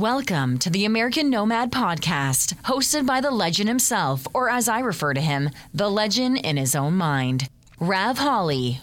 Welcome to the American Nomad Podcast, hosted by the legend himself, or as I refer to him, the legend in his own mind, Rav Holly.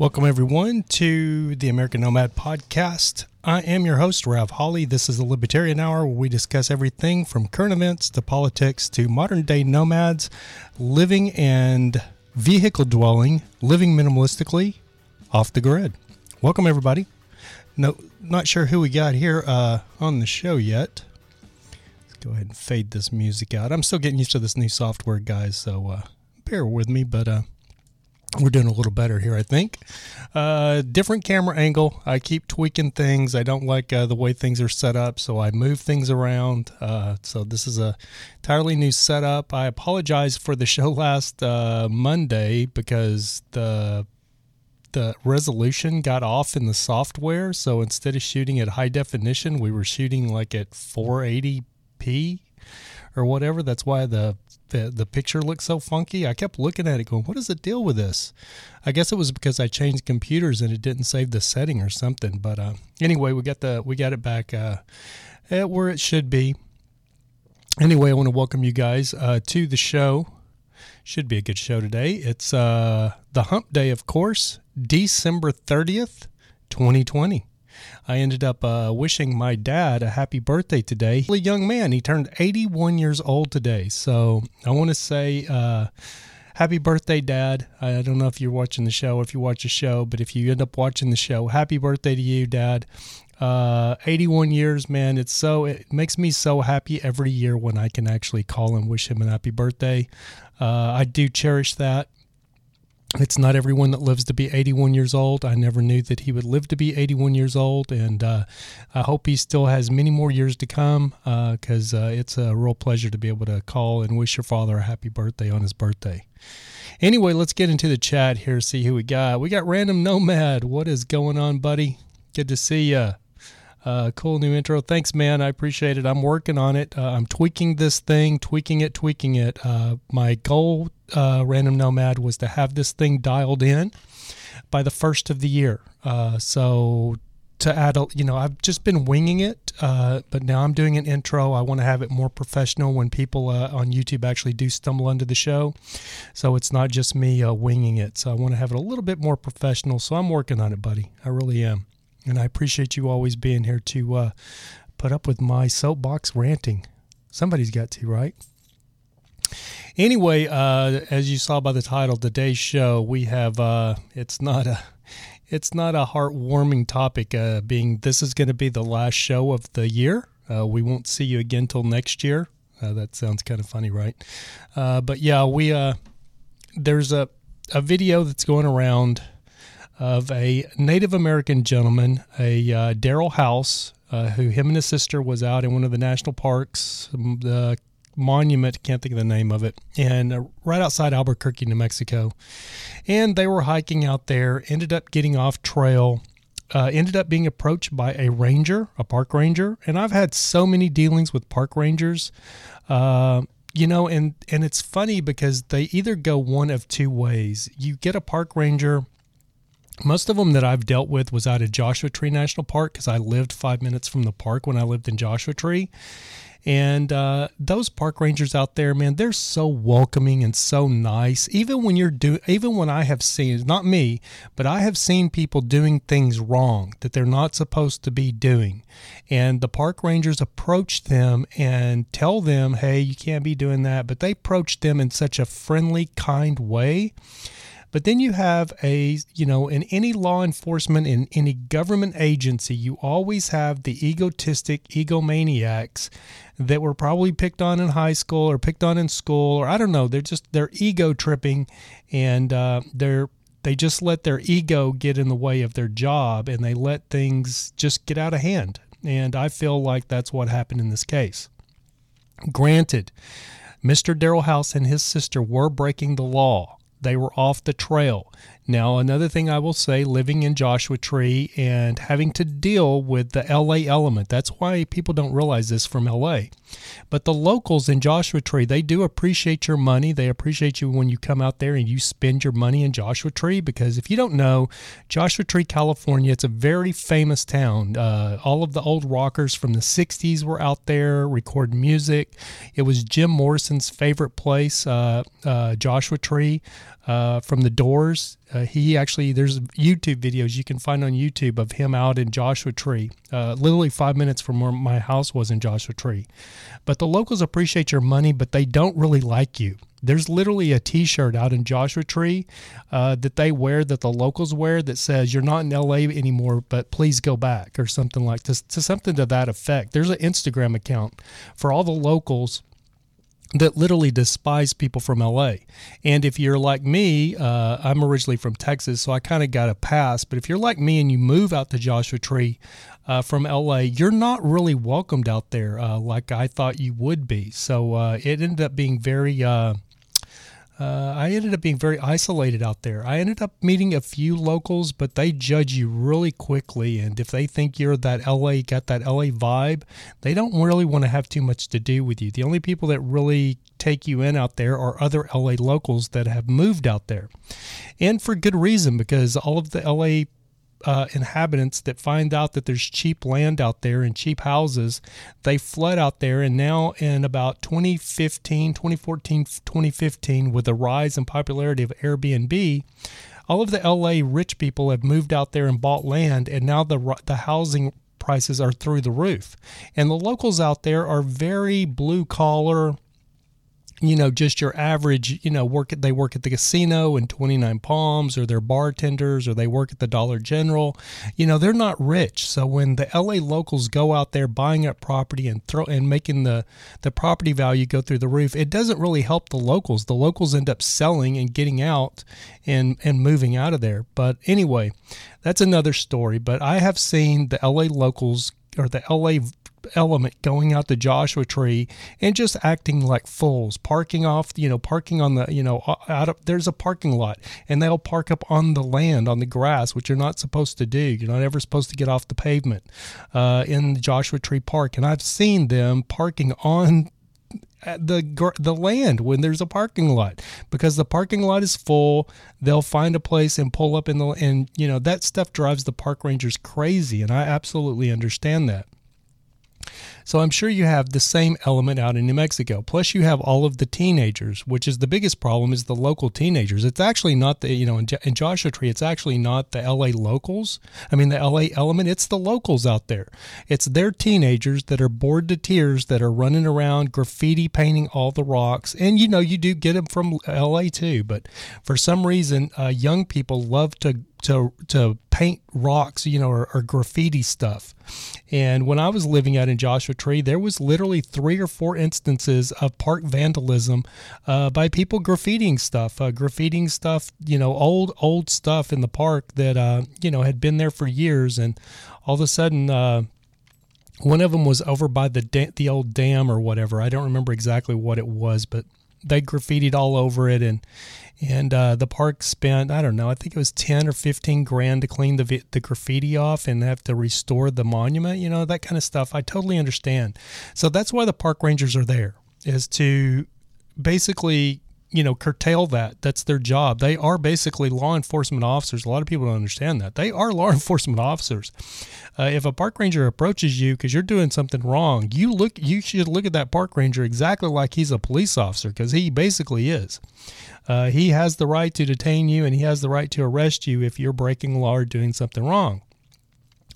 Welcome, everyone, to the American Nomad Podcast. I am your host, Rav Holly. This is the Libertarian Hour where we discuss everything from current events to politics to modern day nomads living and vehicle dwelling, living minimalistically off the grid. Welcome, everybody. No, not sure who we got here uh, on the show yet. Let's go ahead and fade this music out. I'm still getting used to this new software, guys, so uh, bear with me, but uh, we're doing a little better here, I think. Uh, different camera angle. I keep tweaking things. I don't like uh, the way things are set up, so I move things around. Uh, so this is a entirely new setup. I apologize for the show last uh, Monday because the the resolution got off in the software. So instead of shooting at high definition, we were shooting like at 480p or whatever. That's why the the the picture looked so funky. I kept looking at it, going, "What is the deal with this?" I guess it was because I changed computers and it didn't save the setting or something. But uh, anyway, we got the we got it back uh, at where it should be. Anyway, I want to welcome you guys uh, to the show. Should be a good show today. It's uh, the Hump Day, of course, December thirtieth, twenty twenty. I ended up uh, wishing my dad a happy birthday today. He's A young man, he turned 81 years old today. So I want to say uh, happy birthday, Dad. I don't know if you're watching the show, if you watch the show, but if you end up watching the show, happy birthday to you, Dad. Uh, 81 years, man. It's so it makes me so happy every year when I can actually call and wish him a happy birthday. Uh, I do cherish that. It's not everyone that lives to be 81 years old. I never knew that he would live to be 81 years old, and uh, I hope he still has many more years to come because uh, uh, it's a real pleasure to be able to call and wish your father a happy birthday on his birthday. Anyway, let's get into the chat here, see who we got. We got Random Nomad. What is going on, buddy? Good to see you. Uh, cool new intro. Thanks, man. I appreciate it. I'm working on it. Uh, I'm tweaking this thing, tweaking it, tweaking it. Uh, my goal, uh, Random Nomad, was to have this thing dialed in by the first of the year. Uh, so to add, a, you know, I've just been winging it, uh, but now I'm doing an intro. I want to have it more professional when people on YouTube actually do stumble onto the show. So it's not just me winging it. So I want to have it a little bit more professional. So I'm working on it, buddy. I really am. And I appreciate you always being here to uh, put up with my soapbox ranting. Somebody's got to, right? Anyway, uh, as you saw by the title, today's show we have uh, it's not a it's not a heartwarming topic. Uh, being this is going to be the last show of the year. Uh, we won't see you again till next year. Uh, that sounds kind of funny, right? Uh, but yeah, we there's a a video that's going around of a Native American gentleman, a uh, Darrell House, uh, who him and his sister was out in one of the national parks, the monument, can't think of the name of it, and uh, right outside Albuquerque, New Mexico. And they were hiking out there, ended up getting off trail. Uh, ended up being approached by a ranger, a park ranger, and I've had so many dealings with park rangers. Uh, you know and and it's funny because they either go one of two ways you get a park ranger most of them that I've dealt with was out of Joshua Tree National Park because I lived five minutes from the park when I lived in Joshua Tree. And uh, those park rangers out there, man, they're so welcoming and so nice. Even when you're do, even when I have seen, not me, but I have seen people doing things wrong that they're not supposed to be doing, and the park rangers approach them and tell them, "Hey, you can't be doing that." But they approach them in such a friendly, kind way but then you have a, you know, in any law enforcement, in any government agency, you always have the egotistic egomaniacs that were probably picked on in high school or picked on in school, or I don't know. They're just, they're ego tripping and uh, they're, they just let their ego get in the way of their job and they let things just get out of hand. And I feel like that's what happened in this case. Granted, Mr. Darrell House and his sister were breaking the law They were off the trail. Now, another thing I will say living in Joshua Tree and having to deal with the LA element, that's why people don't realize this from LA. But the locals in Joshua Tree, they do appreciate your money. They appreciate you when you come out there and you spend your money in Joshua Tree because if you don't know, Joshua Tree, California, it's a very famous town. Uh, all of the old rockers from the 60s were out there recording music. It was Jim Morrison's favorite place, uh, uh, Joshua Tree uh, from the Doors. Uh, he actually, there's YouTube videos you can find on YouTube of him out in Joshua Tree, uh, literally five minutes from where my house was in Joshua Tree. But the locals appreciate your money, but they don't really like you. There's literally a T-shirt out in Joshua Tree uh, that they wear that the locals wear that says "You're not in LA anymore, but please go back" or something like this, to something to that effect. There's an Instagram account for all the locals that literally despise people from LA. And if you're like me, uh, I'm originally from Texas, so I kind of got a pass. But if you're like me and you move out to Joshua Tree uh, from LA, you're not really welcomed out there uh, like I thought you would be. So uh, it ended up being very uh, uh, I ended up being very isolated out there. I ended up meeting a few locals, but they judge you really quickly. And if they think you're that LA, got that LA vibe, they don't really want to have too much to do with you. The only people that really take you in out there are other LA locals that have moved out there. And for good reason, because all of the LA uh, inhabitants that find out that there's cheap land out there and cheap houses, they flood out there. And now, in about 2015, 2014, 2015, with the rise in popularity of Airbnb, all of the LA rich people have moved out there and bought land, and now the the housing prices are through the roof. And the locals out there are very blue collar you know, just your average, you know, work at, they work at the casino in 29 Palms or they're bartenders or they work at the Dollar General. You know, they're not rich. So when the LA locals go out there buying up property and throw and making the the property value go through the roof, it doesn't really help the locals. The locals end up selling and getting out and and moving out of there. But anyway, that's another story, but I have seen the LA locals or the LA element going out the Joshua tree and just acting like fools, parking off, you know, parking on the, you know, out of there's a parking lot and they'll park up on the land, on the grass, which you're not supposed to do. You're not ever supposed to get off the pavement uh, in Joshua Tree Park. And I've seen them parking on the the land when there's a parking lot because the parking lot is full they'll find a place and pull up in the and you know that stuff drives the park rangers crazy and I absolutely understand that so I'm sure you have the same element out in New Mexico. Plus, you have all of the teenagers, which is the biggest problem is the local teenagers. It's actually not the, you know, in, in Joshua Tree, it's actually not the LA locals. I mean, the LA element, it's the locals out there. It's their teenagers that are bored to tears that are running around graffiti painting all the rocks. And, you know, you do get them from LA too. But for some reason, uh, young people love to to to paint rocks, you know, or, or, graffiti stuff. And when I was living out in Joshua Tree, there was literally three or four instances of park vandalism uh, by people graffitiing stuff, uh, graffitiing stuff, you know, old old stuff in the park that uh, you know had been there for years, and all of a sudden. Uh, one of them was over by the da- the old dam or whatever. I don't remember exactly what it was, but they graffitied all over it and and uh, the park spent I don't know I think it was ten or fifteen grand to clean the the graffiti off and have to restore the monument you know that kind of stuff. I totally understand. So that's why the park rangers are there is to basically you know curtail that. That's their job. They are basically law enforcement officers. A lot of people don't understand that. They are law enforcement officers. Uh, if a park ranger approaches you because you're doing something wrong you look you should look at that park ranger exactly like he's a police officer because he basically is. Uh, he has the right to detain you and he has the right to arrest you if you're breaking law or doing something wrong.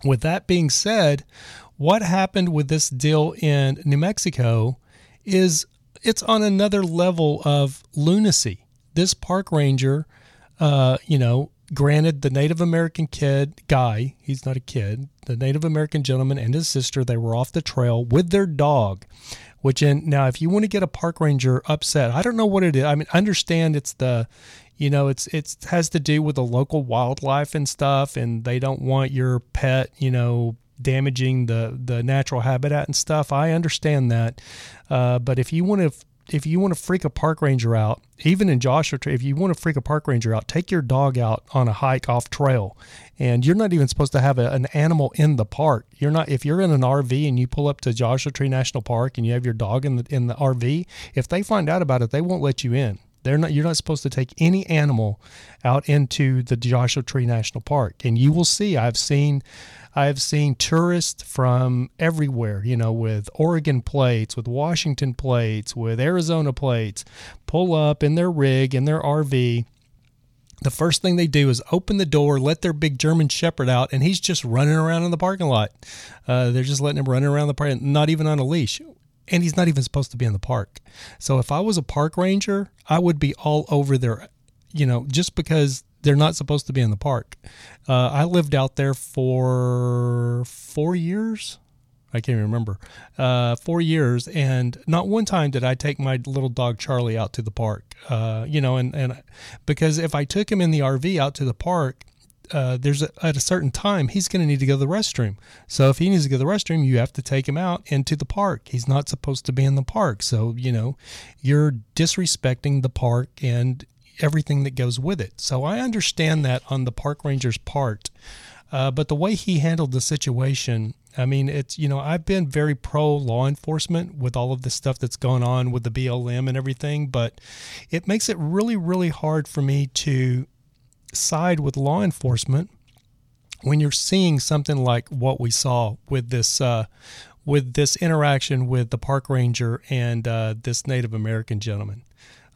With that being said what happened with this deal in new mexico is it's on another level of lunacy. This park ranger, uh, you know, granted the Native American kid guy, he's not a kid, the Native American gentleman and his sister, they were off the trail with their dog. Which in now, if you want to get a park ranger upset, I don't know what it is. I mean, understand it's the, you know, it's it's has to do with the local wildlife and stuff, and they don't want your pet, you know, damaging the the natural habitat and stuff. I understand that, uh, but if you want to if you want to freak a park ranger out, even in Joshua Tree, if you want to freak a park ranger out, take your dog out on a hike off trail. And you're not even supposed to have a, an animal in the park. You're not if you're in an RV and you pull up to Joshua Tree National Park and you have your dog in the in the RV, if they find out about it, they won't let you in. They're not you're not supposed to take any animal out into the Joshua Tree National Park. And you will see I've seen I've seen tourists from everywhere, you know, with Oregon plates, with Washington plates, with Arizona plates, pull up in their rig, in their RV. The first thing they do is open the door, let their big German Shepherd out, and he's just running around in the parking lot. Uh, they're just letting him run around the park, not even on a leash. And he's not even supposed to be in the park. So if I was a park ranger, I would be all over there, you know, just because they're not supposed to be in the park. Uh, I lived out there for four years. I can't remember. Uh, four years, and not one time did I take my little dog Charlie out to the park. Uh, you know, and and because if I took him in the RV out to the park, uh, there's a, at a certain time he's going to need to go to the restroom. So if he needs to go to the restroom, you have to take him out into the park. He's not supposed to be in the park. So you know, you're disrespecting the park and everything that goes with it. So I understand that on the park ranger's part. Uh, but the way he handled the situation, I mean, it's, you know, I've been very pro law enforcement with all of the stuff that's going on with the BLM and everything, but it makes it really, really hard for me to side with law enforcement when you're seeing something like what we saw with this uh, with this interaction with the park ranger and uh, this Native American gentleman.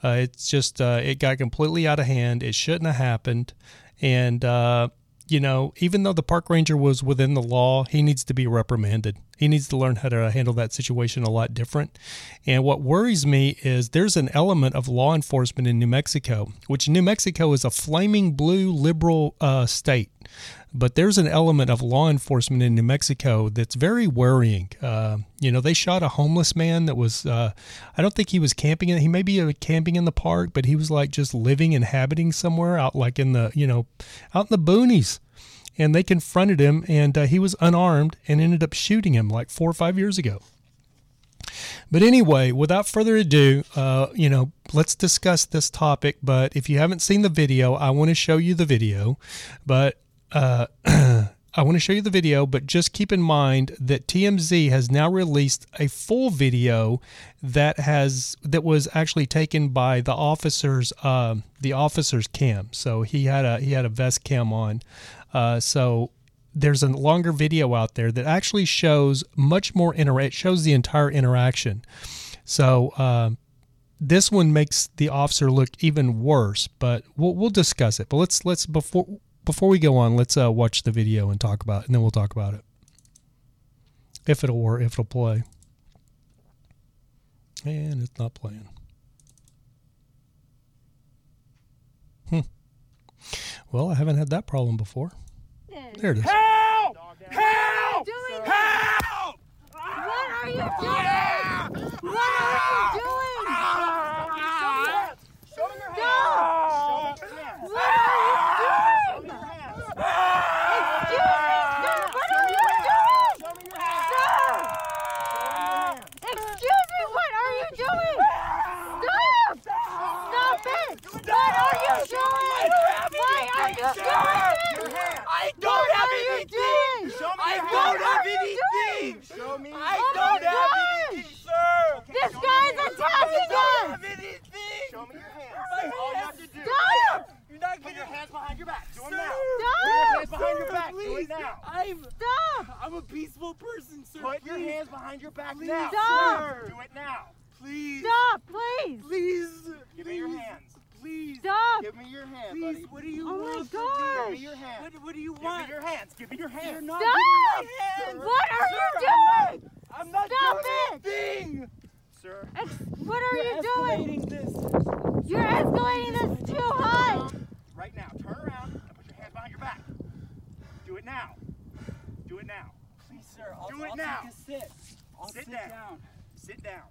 Uh, it's just uh, it got completely out of hand. It shouldn't have happened, and uh, you know, even though the park ranger was within the law, he needs to be reprimanded. He needs to learn how to handle that situation a lot different. And what worries me is there's an element of law enforcement in New Mexico, which New Mexico is a flaming blue liberal uh, state but there's an element of law enforcement in New Mexico that's very worrying. Uh, you know, they shot a homeless man that was, uh, I don't think he was camping. In, he may be camping in the park, but he was like just living, inhabiting somewhere out like in the, you know, out in the boonies. And they confronted him, and uh, he was unarmed and ended up shooting him like four or five years ago. But anyway, without further ado, uh, you know, let's discuss this topic. But if you haven't seen the video, I want to show you the video. But uh, I want to show you the video, but just keep in mind that TMZ has now released a full video that has that was actually taken by the officers, uh, the officer's cam. So he had a he had a vest cam on. Uh, so there's a longer video out there that actually shows much more inter. It shows the entire interaction. So. Uh, this one makes the officer look even worse, but we'll, we'll discuss it. But let's let's before before we go on, let's uh, watch the video and talk about it, and then we'll talk about it. If it'll work, if it'll play. And it's not playing. Hmm. Well, I haven't had that problem before. There it is. Help! Help! doing? Help! What are you doing? What are you doing? Show me your Stop! hands. What are you doing? Show me your hands. Excuse me, sir. What are you doing? Show me your hands. Sir! Excuse me, what are you doing? Stop! Stop it! What are you doing? Why are you doing this? I What don't have are you anything. doing? Show me I your don't hands. have anything. Show me. I I don't don't have have anything, sir. This guy's attacking us! anything. Show me your hands. That's all you have to do. Stop! You're not Put your hands behind your back. Do it now. Stop! Put your hands behind your back. Do it now. I'm Stop! I'm a peaceful person, sir. Put your hands behind your back Please, now. Stop. Do it now. please! please, Give me your please, hands. Please, Stop! Give me your hands, please. buddy. What do you Oh my want? Give gosh! me your hands. What, what do you Give want? me your hands. Give me your You're hands. not Stop! giving me hands. What are you doing? I'm not Stop doing it! anything. Sir, Ex- what are You're you doing? this. You're escalating this too high! right now, turn around and put your hands behind your back. Do it now. Do it now. Please, sir. I'll, Do it I'll now. take a sit. I'll Sit sit, down. down. Sit down.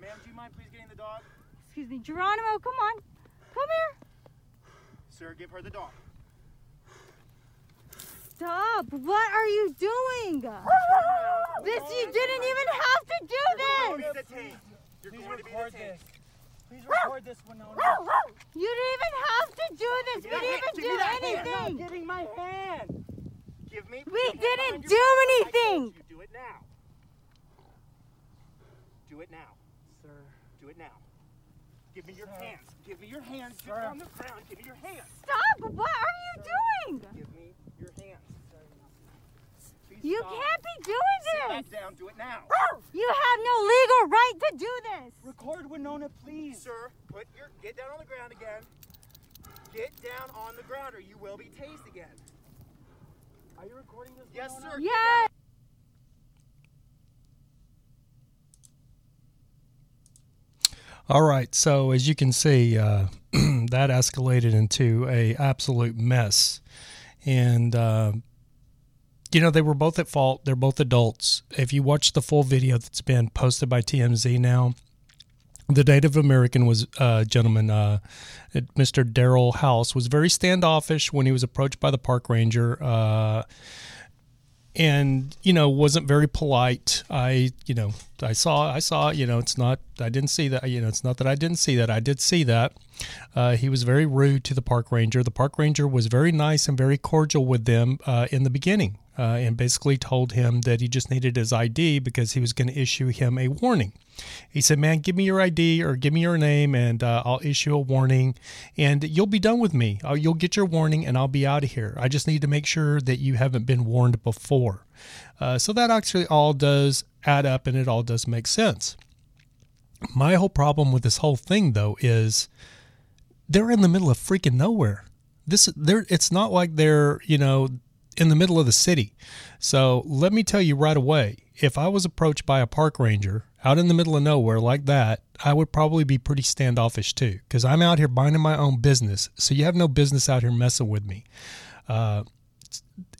Ma'am, do you mind please getting the dog? Excuse me, Geronimo, come on. Come here. Sir, give her the dog. Stop. What are you doing? This you didn't even have to do detained. You're Please going to be record this. Please record this, Winona. You didn't even have to do this. We didn't that even. Give me do that hand. anything. Getting my hand. Give me. We didn't do your back. I anything. you, Do it now. Do it now. Sir. Do it now. Give me your Sir. hands. Give me your hands. Get Sir. on the ground. Give me your hands. Stop! What are you doing? Give me your hands. Please You stop. can't be doing this. Sit doing back this. down. Do it now. You have no legal right to do this. Record Winona, please. Sir, put your get down on the ground again. Get down on the ground, or you will be tased again. Are you recording this, Yes, Winona? sir. Yes. All right, so as you can see, uh, that escalated into a absolute mess, and uh, you know they were both at fault. They're both adults. If you watch the full video that's been posted by TMZ now, the Native American was uh, gentleman, uh, Mr. Darrell House, was very standoffish when he was approached by the park ranger. Uh, and you know wasn't very polite i you know i saw i saw you know it's not i didn't see that you know it's not that i didn't see that i did see that. Uh, he was very rude to the park ranger. The park ranger was very nice and very cordial with them uh, in the beginning uh, and basically told him that he just needed his id because he was going to issue him a warning. He said man give me your id or give me your name and uh, i'll issue a warning and you'll be done with me. Uh, you'll get your warning and i'll be out of here. I just need to make sure that you haven't been warned before uh, so that actually all does add up and it all does make sense. My whole problem with this whole thing though is they're in the middle of freaking nowhere. This they're it's not like they're, you know, in the middle of the city. So let me tell you right away, if I was approached by a park ranger out in the middle of nowhere like that, I would probably be pretty standoffish too, because I'm out here minding my own business. So you have no business out here messing with me. Uh,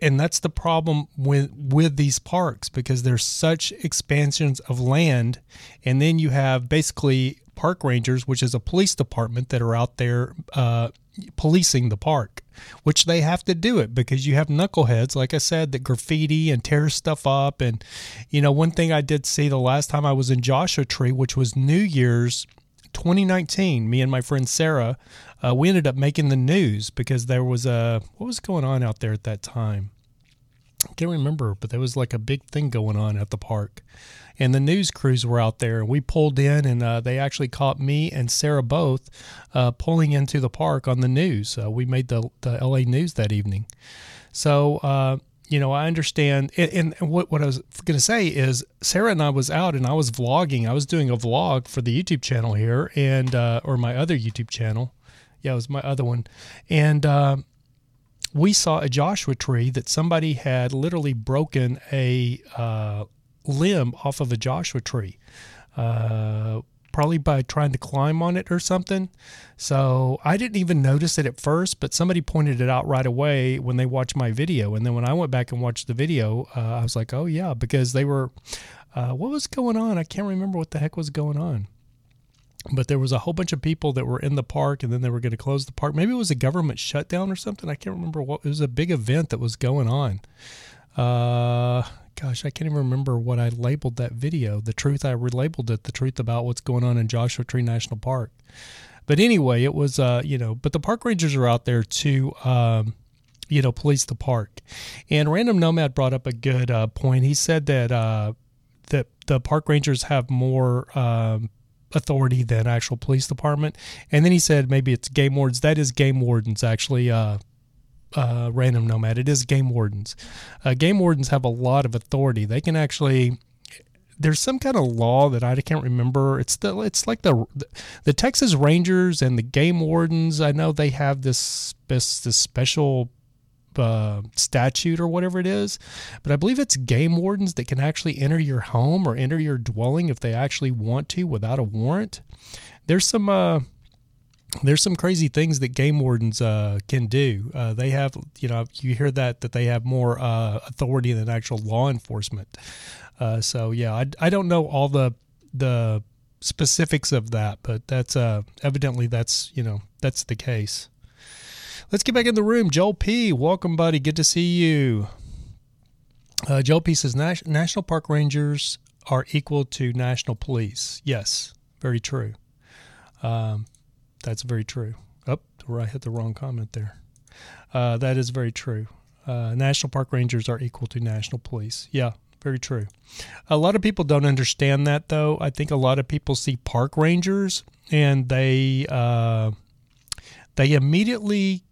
and that's the problem with with these parks because there's such expansions of land. And then you have basically park rangers which is a police department that are out there uh, policing the park which they have to do it because you have knuckleheads like i said that graffiti and tear stuff up. And you know one thing i did see the last time i was in joshua tree which was new year's 2019, me and my friend Sarah, uh, we ended up making the news because there was a what was going on out there at that time. I can't remember, but there was like a big thing going on at the park, and the news crews were out there, and we pulled in, and uh, they actually caught me and Sarah both uh, pulling into the park on the news. Uh, we made the the LA news that evening, so uh, you know, I understand. And, and what, what I was going to say is Sarah and I was out and I was vlogging. I was doing a vlog for the YouTube channel here and, uh, or my other YouTube channel. Yeah, it was my other one. And, uh, we saw a Joshua tree that somebody had literally broken a uh, limb off of a Joshua tree. Uh, probably by trying to climb on it or something. So I didn't even notice it at first, but somebody pointed it out right away when they watched my video. And then when I went back and watched the video, uh, I was like, oh, yeah, because they were, uh, what was going on? I can't remember what the heck was going on. But there was a whole bunch of people that were in the park and then they were going to close the park. Maybe it was a government shutdown or something. I can't remember what. It was a big event that was going on. Uh, gosh, I can't even remember what I labeled that video. The truth, I relabeled it the truth about what's going on in Joshua Tree National Park. But anyway, it was, uh, you know, but the park rangers are out there to, um, you know, police the park. And Random Nomad brought up a good uh, point. He said that uh, that the park rangers have more um, authority than actual police department. And then he said maybe it's game wardens. That is game wardens actually. Uh, uh, random nomad. It is game wardens. Uh, game wardens have a lot of authority. They can actually. There's some kind of law that I can't remember. It's the it's like the the Texas Rangers and the game wardens. I know they have this this, this special uh, statute or whatever it is, but I believe it's game wardens that can actually enter your home or enter your dwelling if they actually want to without a warrant. There's some. Uh, there's some crazy things that game wardens uh, can do. Uh, they have, you know, you hear that that they have more uh, authority than actual law enforcement. Uh, so yeah, I, I don't know all the the specifics of that, but that's uh, evidently that's you know that's the case. Let's get back in the room. Joel P, welcome, buddy. Good to see you. Uh, Joel P says National Park Rangers are equal to national police. Yes, very true. Um, that's very true. Up, oh, I hit the wrong comment there. Uh, that is very true. Uh, national park rangers are equal to national police. Yeah, very true. A lot of people don't understand that, though. I think a lot of people see park rangers and they uh, they immediately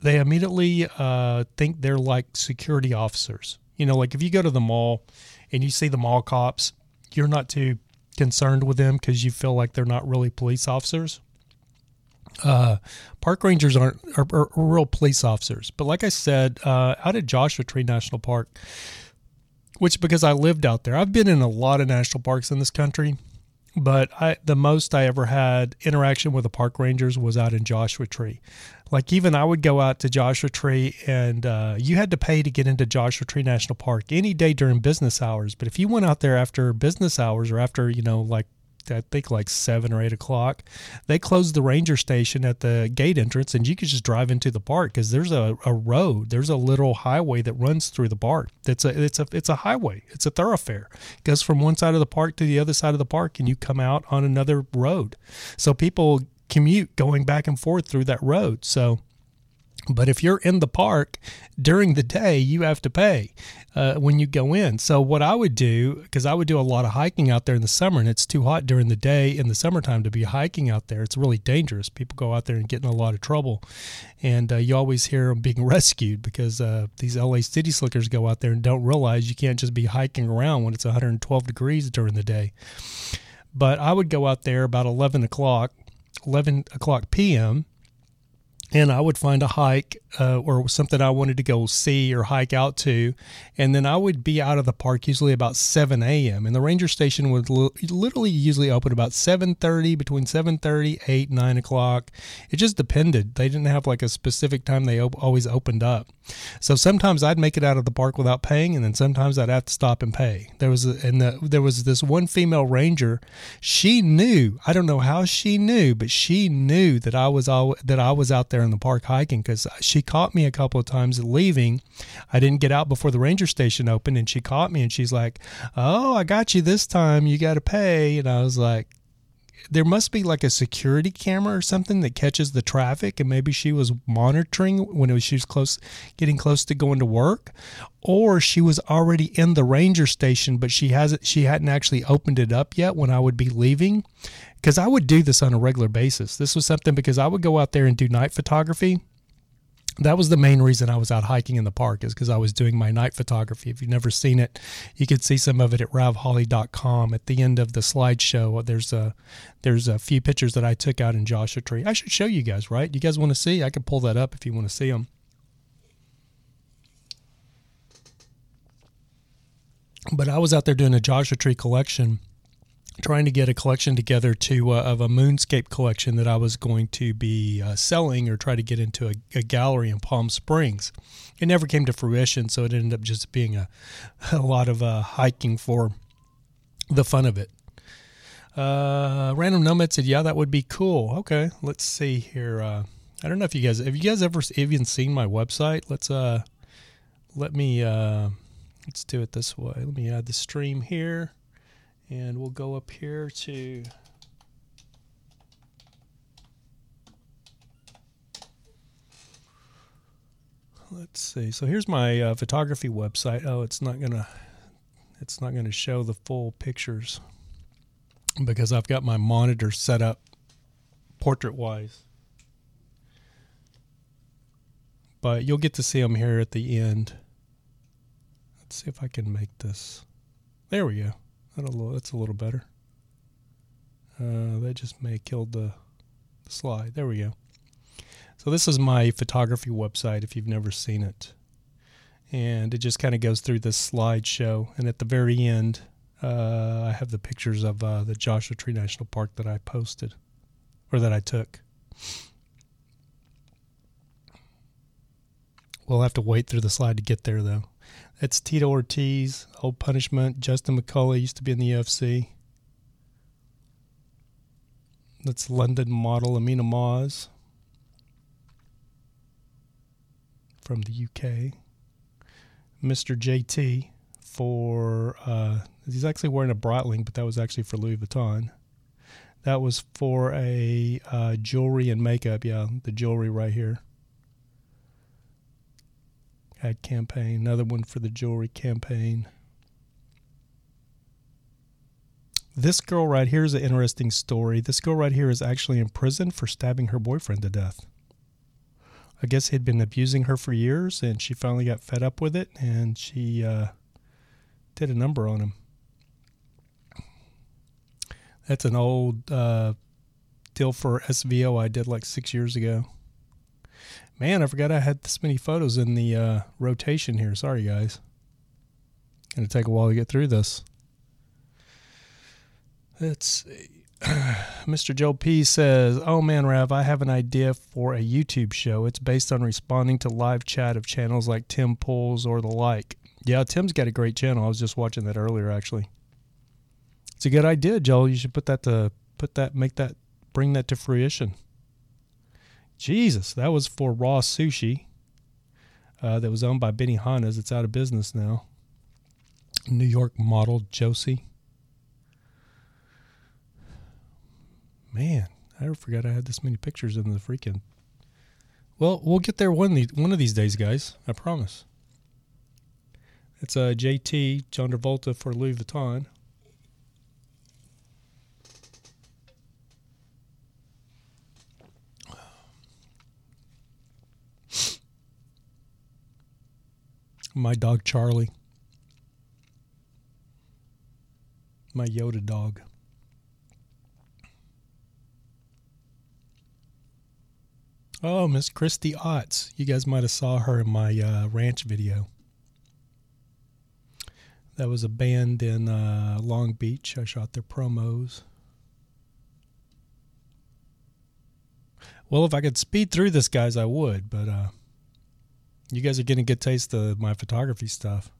they immediately uh, think they're like security officers. You know, like if you go to the mall and you see the mall cops, you're not too concerned with them because you feel like they're not really police officers. Uh, park rangers aren't are, are, real police officers, but like I said, uh, out at Joshua Tree National Park, which because I lived out there, I've been in a lot of national parks in this country, but I the most I ever had interaction with the park rangers was out in Joshua Tree. Like even I would go out to Joshua Tree, and uh, you had to pay to get into Joshua Tree National Park any day during business hours. But if you went out there after business hours or after you know like I think like seven or eight o'clock. They closed the ranger station at the gate entrance, and you could just drive into the park because there's a, a road, there's a little highway that runs through the park. It's a it's a it's a highway. It's a thoroughfare. It goes from one side of the park to the other side of the park, and you come out on another road. So people commute going back and forth through that road. So but if you're in the park during the day, you have to pay uh, when you go in. So what I would do, because I would do a lot of hiking out there in the summer, and it's too hot during the day in the summertime to be hiking out there. It's really dangerous. People go out there and get in a lot of trouble, and uh, you always hear them being rescued because uh, these LA city slickers go out there and don't realize you can't just be hiking around when it's 112 degrees during the day. But I would go out there about 11 o'clock, 11 o'clock p.m and I would find a hike uh, or something I wanted to go see or hike out to, and then I would be out of the park usually about 7 a.m. And the ranger station would li- literally usually open about 7:30, between 7:30, 8, 9 o'clock. It just depended. They didn't have like a specific time they op- always opened up. So sometimes I'd make it out of the park without paying, and then sometimes I'd have to stop and pay. There was a, and the, there was this one female ranger. She knew. I don't know how she knew, but she knew that I was all that I was out there in the park hiking because she caught me a couple of times leaving. I didn't get out before the ranger station opened, and she caught me, and she's like, "Oh, I got you this time. You got to pay." And I was like, there must be like a security camera or something that catches the traffic and maybe she was monitoring when was she was close getting close to going to work or she was already in the ranger station but she hasn't she hadn't actually opened it up yet when I would be leaving because I would do this on a regular basis this was something because I would go out there and do night photography that was the main reason I was out hiking in the park is because I was doing my night photography. If you've never seen it, you can see some of it at ravholly.com. At the end of the slideshow, uh, there's a there's a few pictures that I took out in Joshua Tree. I should show you guys, right? You guys want to see? I can pull that up if you want to see them. But I was out there doing a Joshua Tree collection trying to get a collection together to uh, of a moonscape collection that I was going to be uh, selling or try to get into a, a, gallery in Palm Springs. It never came to fruition, so it ended up just being a, a lot of uh, hiking for the fun of it. Uh, Random Nomad said, "Yeah, that would be cool." Okay, let's see here. Uh, I don't know if you guys have you guys ever even seen my website. Let's uh, let me uh, let's do it this way. Let me add the stream here. And we'll go up here to let's see. So here's my uh, photography website. Oh, it's not gonna it's not gonna show the full pictures because I've got my monitor set up portrait wise. But you'll get to see them here at the end. Let's see if I can make this. There we go. That a little, that's a little better. Uh, that just may have killed the, the slide. There we go. So this is my photography website if you've never seen it. And it just kind of goes through this slideshow. And at the very end, uh, I have the pictures of uh, the Joshua Tree National Park that I posted or that I took. We'll have to wait through the slide to get there, though. It's Tito Ortiz, Old Punishment. Justin McCullough used to be in the UFC. That's London model Amina Moz from the UK. Mr. JT, for. Uh, he's actually wearing a Breitling, but that was actually for Louis Vuitton. That was for a uh, jewelry and makeup. Yeah, the jewelry right here. Ad campaign. Another one for the jewelry campaign. This girl right here is an interesting story. This girl right here is actually in prison for stabbing her boyfriend to death. I guess he'd been abusing her for years, and she finally got fed up with it, and she uh, did a number on him. That's an old uh, deal for SVO I did like six years ago. Man, I forgot I had this many photos in the uh, rotation here. Sorry, guys. Gonna take a while to get through this. Let's see. Mr. Joe P says, Oh man, Rav, I have an idea for a YouTube show. It's based on responding to live chat of channels like Tim Pools or the like. Yeah, Tim's got a great channel. I was just watching that earlier, actually. It's a good idea, Joel. You should put that to put that, make that, bring that to fruition. Jesus, that was for Raw Sushi. Uh, that was owned by Benny Benihana's. It's out of business now. New York model Josie. Man, I forgot I had this many pictures in the freaking. Well, we'll get there one one of these days, guys. I promise. It's a uh, JT John Travolta for Louis Vuitton. My dog Charlie. My Yoda dog. Oh, Miss Christy Otts. You guys might have saw her in my uh, ranch video. That was a band in uh, Long Beach. I shot their promos. Well, if I could speed through this, guys, I would. But uh, you guys are getting a good taste of my photography stuff.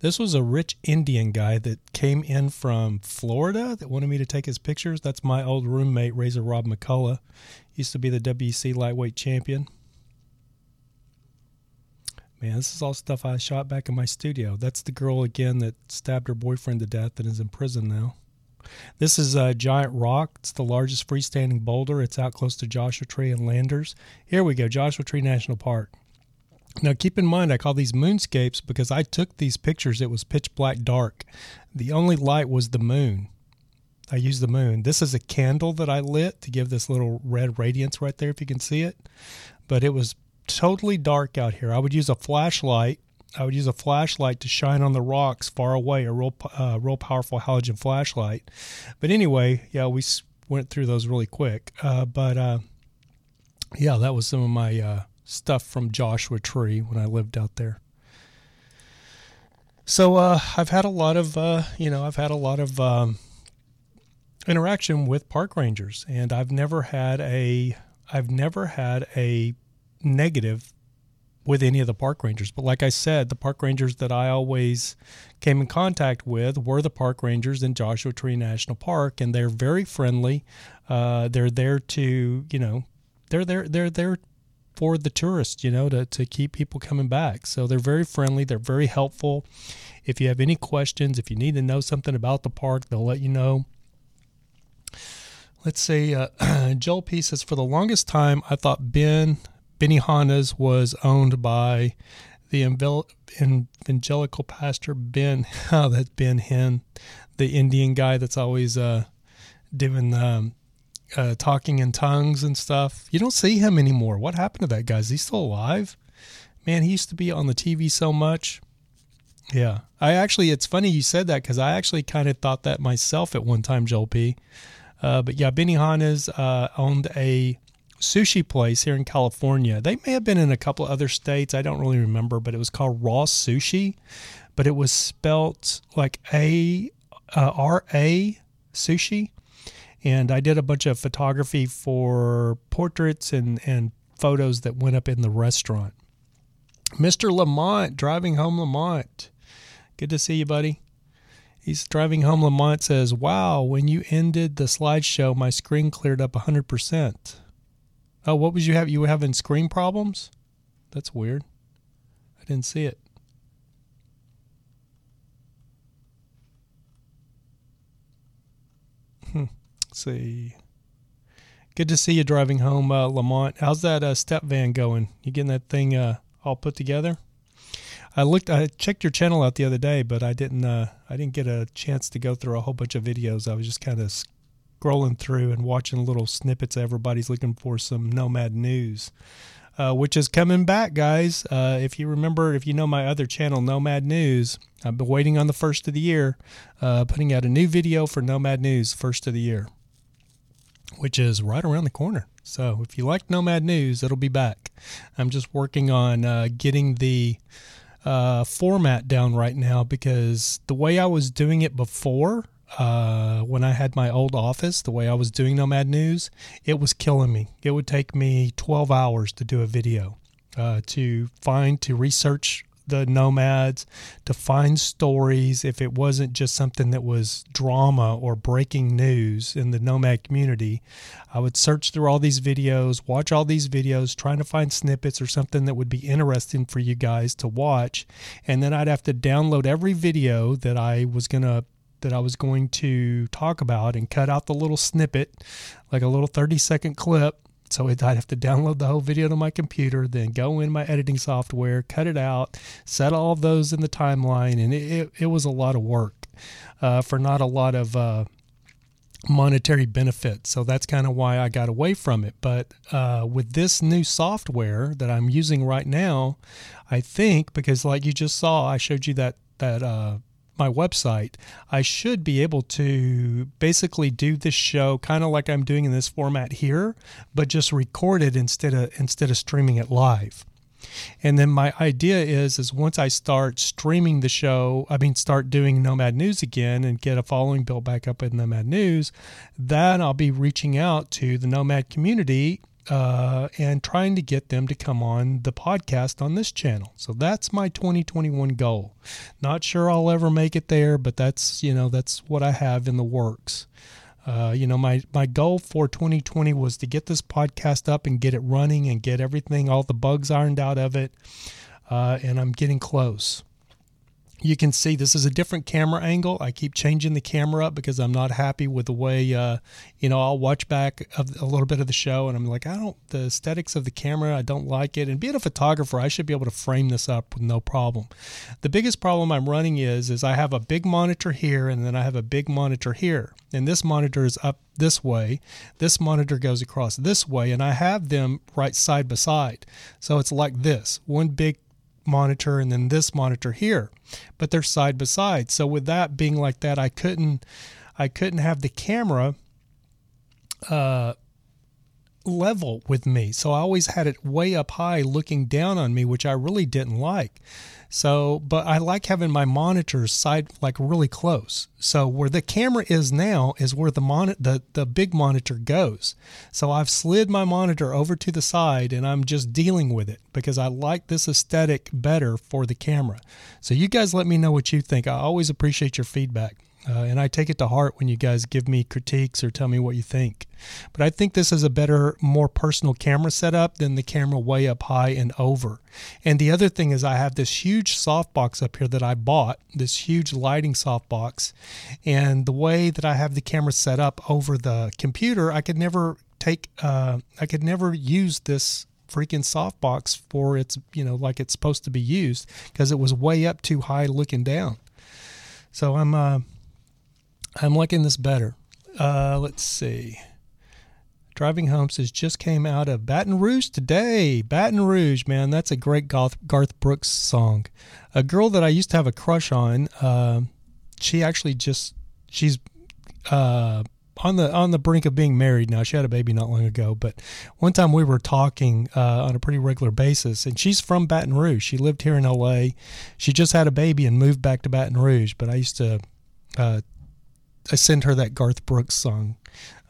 This was a rich Indian guy that came in from Florida that wanted me to take his pictures. That's my old roommate, Razor Rob McCullough. Used to be the WEC lightweight champion. Man, this is all stuff I shot back in my studio. That's the girl again that stabbed her boyfriend to death and is in prison now. This is a giant rock. It's the largest freestanding boulder. It's out close to Joshua Tree and Landers. Here we go, Joshua Tree National Park. Now, keep in mind, I call these moonscapes because I took these pictures. It was pitch black dark. The only light was the moon. I used the moon. This is a candle that I lit to give this little red radiance right there, if you can see it. But it was totally dark out here. I would use a flashlight. I would use a flashlight to shine on the rocks far away, a real, uh, real powerful halogen flashlight. But anyway, yeah, we went through those really quick. Uh, but uh, yeah, that was some of my uh, stuff from Joshua Tree when I lived out there. So uh, I've had a lot of, uh, you know, I've had a lot of um, interaction with park rangers, and I've never had a, I've never had a negative with any of the park rangers. But like I said, the park rangers that I always came in contact with were the park rangers in Joshua Tree National Park, and they're very friendly. Uh, they're there to, you know, they're there, they're there for the tourists, you know, to, to keep people coming back. So they're very friendly, they're very helpful. If you have any questions, if you need to know something about the park, they'll let you know. Let's say uh, Joel P says, for the longest time, I thought Ben Benihana's was owned by the evangelical pastor Ben. Oh, that's Ben Hinn, the Indian guy that's always uh, doing um, uh, talking in tongues and stuff. You don't see him anymore. What happened to that guy? Is he still alive? Man, he used to be on the TV so much. Yeah. I actually, it's funny you said that because I actually kind of thought that myself at one time, Joel P. Uh, but yeah, Benny Benihana's uh, owned a sushi place here in California. They may have been in a couple of other states. I don't really remember, but it was called Raw Sushi. But it was spelt like A uh, R A Sushi and I did a bunch of photography for portraits and, and photos that went up in the restaurant. Mr. Lamont driving home Lamont. Good to see you, buddy. He's driving home Lamont says, Wow, when you ended the slideshow, my screen cleared up 100%. Oh, what was you have? You were having screen problems? That's weird. I didn't see it. Let's see. Good to see you driving home, uh, Lamont. How's that uh, step van going? You getting that thing uh, all put together? I looked. I checked your channel out the other day, but I didn't. Uh, I didn't get a chance to go through a whole bunch of videos. I was just kind of scrolling through and watching little snippets. Everybody's looking for some Nomad news, uh, which is coming back, guys. Uh, if you remember, if you know my other channel, Nomad News, I've been waiting on the first of the year, uh, putting out a new video for Nomad News first of the year, which is right around the corner. So if you like Nomad News, it'll be back. I'm just working on uh, getting the uh, format down right now because the way I was doing it before, uh, when I had my old office, the way I was doing Nomad News, it was killing me. It would take me 12 hours to do a video, uh, to find, to research the nomads to find stories if it wasn't just something that was drama or breaking news in the nomad community. I would search through all these videos watch all these videos trying to find snippets or something that would be interesting for you guys to watch. And then i'd have to download every video that i was going to that I was going to talk about and cut out the little snippet, like a little 30 second clip, so I'd have to download the whole video to my computer, then go in my editing software, cut it out, set all of those in the timeline, and it, it, it was a lot of work uh, for not a lot of uh, monetary benefit. So that's kind of why I got away from it. But uh, with this new software that I'm using right now, I think because like you just saw, I showed you that that uh, my website, I should be able to basically do this show kind of like I'm doing in this format here, but just record it instead of instead of streaming it live. And then my idea is is once I start streaming the show, I mean start doing Nomad News again and get a following built back up in Nomad News, then I'll be reaching out to the Nomad community uh, and trying to get them to come on the podcast on this channel. So that's my 2021 goal. Not sure I'll ever make it there, but that's you know that's what I have in the works. Uh, you know, my my goal for 2020 was to get this podcast up and get it running and get everything, all the bugs ironed out of it, uh, and I'm getting close you can see this is a different camera angle. I keep changing the camera up because I'm not happy with the way, uh, you know, I'll watch back a little bit of the show and I'm like, I don't, the aesthetics of the camera, I don't like it. And being a photographer, I should be able to frame this up with no problem. The biggest problem I'm running is, is I have a big monitor here and then I have a big monitor here. And this monitor is up this way. This monitor goes across this way and I have them right side by side. So it's like this, one big monitor and then this monitor here but they're side by side. So with that being like that i couldn't i couldn't have the camera uh level with me so i always had it way up high looking down on me which i really didn't like so, but I like having my monitors side like really close. So where the camera is now is where the mon the, the big monitor goes. So I've slid my monitor over to the side and I'm just dealing with it because I like this aesthetic better for the camera. So you guys let me know what you think. I always appreciate your feedback. Uh, and I take it to heart when you guys give me critiques or tell me what you think. But I think this is a better, more personal camera setup than the camera way up high and over. And the other thing is, I have this huge softbox up here that I bought, this huge lighting softbox. And the way that I have the camera set up over the computer, I could never take, uh, I could never use this freaking softbox for its, you know, like it's supposed to be used because it was way up too high looking down. So I'm, uh, I'm liking this better. Uh, let's see. Driving Home says just came out of Baton Rouge today. Baton Rouge, man, that's a great Garth, Garth Brooks song. A girl that I used to have a crush on. Uh, she actually just she's uh, on the on the brink of being married now. She had a baby not long ago, but one time we were talking uh, on a pretty regular basis, and she's from Baton Rouge. She lived here in L.A. She just had a baby and moved back to Baton Rouge, but I used to uh, I send her that Garth Brooks song,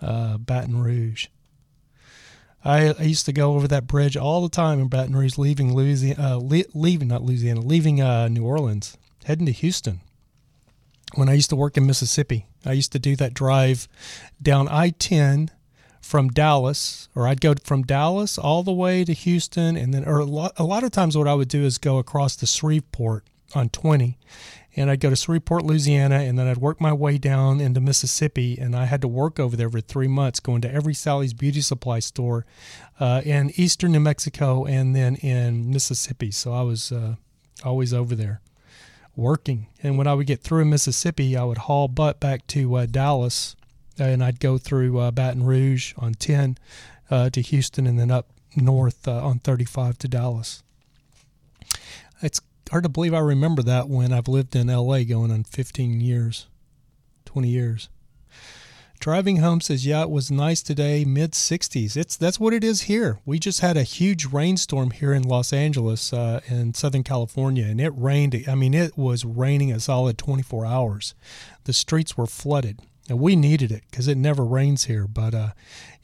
uh, Baton Rouge. I, I, used to go over that bridge all the time in Baton Rouge, leaving Louisiana, uh, le- leaving not Louisiana, leaving uh, New Orleans, heading to Houston. When I used to work in Mississippi, I used to do that drive down I ten from Dallas, or I'd go from Dallas all the way to Houston, and then, or a lot, a lot of times, what I would do is go across to Shreveport on 20. And I'd go to Shreveport, Louisiana, and then I'd work my way down into Mississippi. And I had to work over there for three months, going to every Sally's beauty supply store uh, in eastern New Mexico and then in Mississippi. So I was uh, always over there working. And when I would get through in Mississippi, I would haul butt back to uh, Dallas, and I'd go through uh, Baton Rouge on 10 uh, to Houston, and then up north uh, on 35 to Dallas. It's hard to believe I remember that when I've lived in LA going on 15 years, 20 years. Driving home says, "Yeah, it was nice today, mid 60s. It's that's what it is here. We just had a huge rainstorm here in Los Angeles, uh, in Southern California, and it rained. I mean, it was raining a solid 24 hours. The streets were flooded, we needed it because it never rains here. But uh,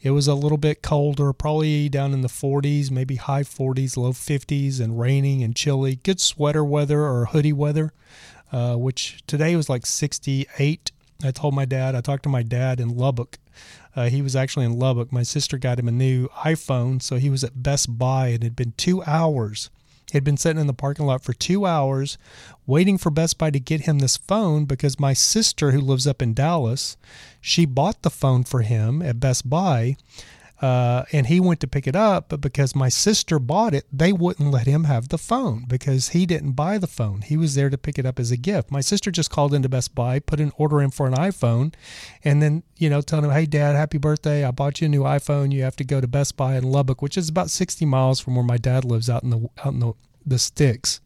it was a little bit colder, probably down in the 40s, maybe high 40s, low 50s, and raining and chilly. Good sweater weather or hoodie weather, uh, which today was like 68." I told my dad, I talked to my dad in Lubbock. Uh, he was actually in Lubbock. My sister got him a new iPhone, so he was at Best Buy and it had been two hours. He had been sitting in the parking lot for two hours waiting for Best Buy to get him this phone because my sister, who lives up in Dallas, she bought the phone for him at Best Buy uh, and he went to pick it up, but because my sister bought it, they wouldn't let him have the phone because he didn't buy the phone. He was there to pick it up as a gift. My sister just called into Best Buy, put an order in for an iPhone, and then, you know, telling him, hey, dad, happy birthday. I bought you a new iPhone. You have to go to Best Buy in Lubbock, which is about 60 miles from where my dad lives out in the, out in the, the sticks.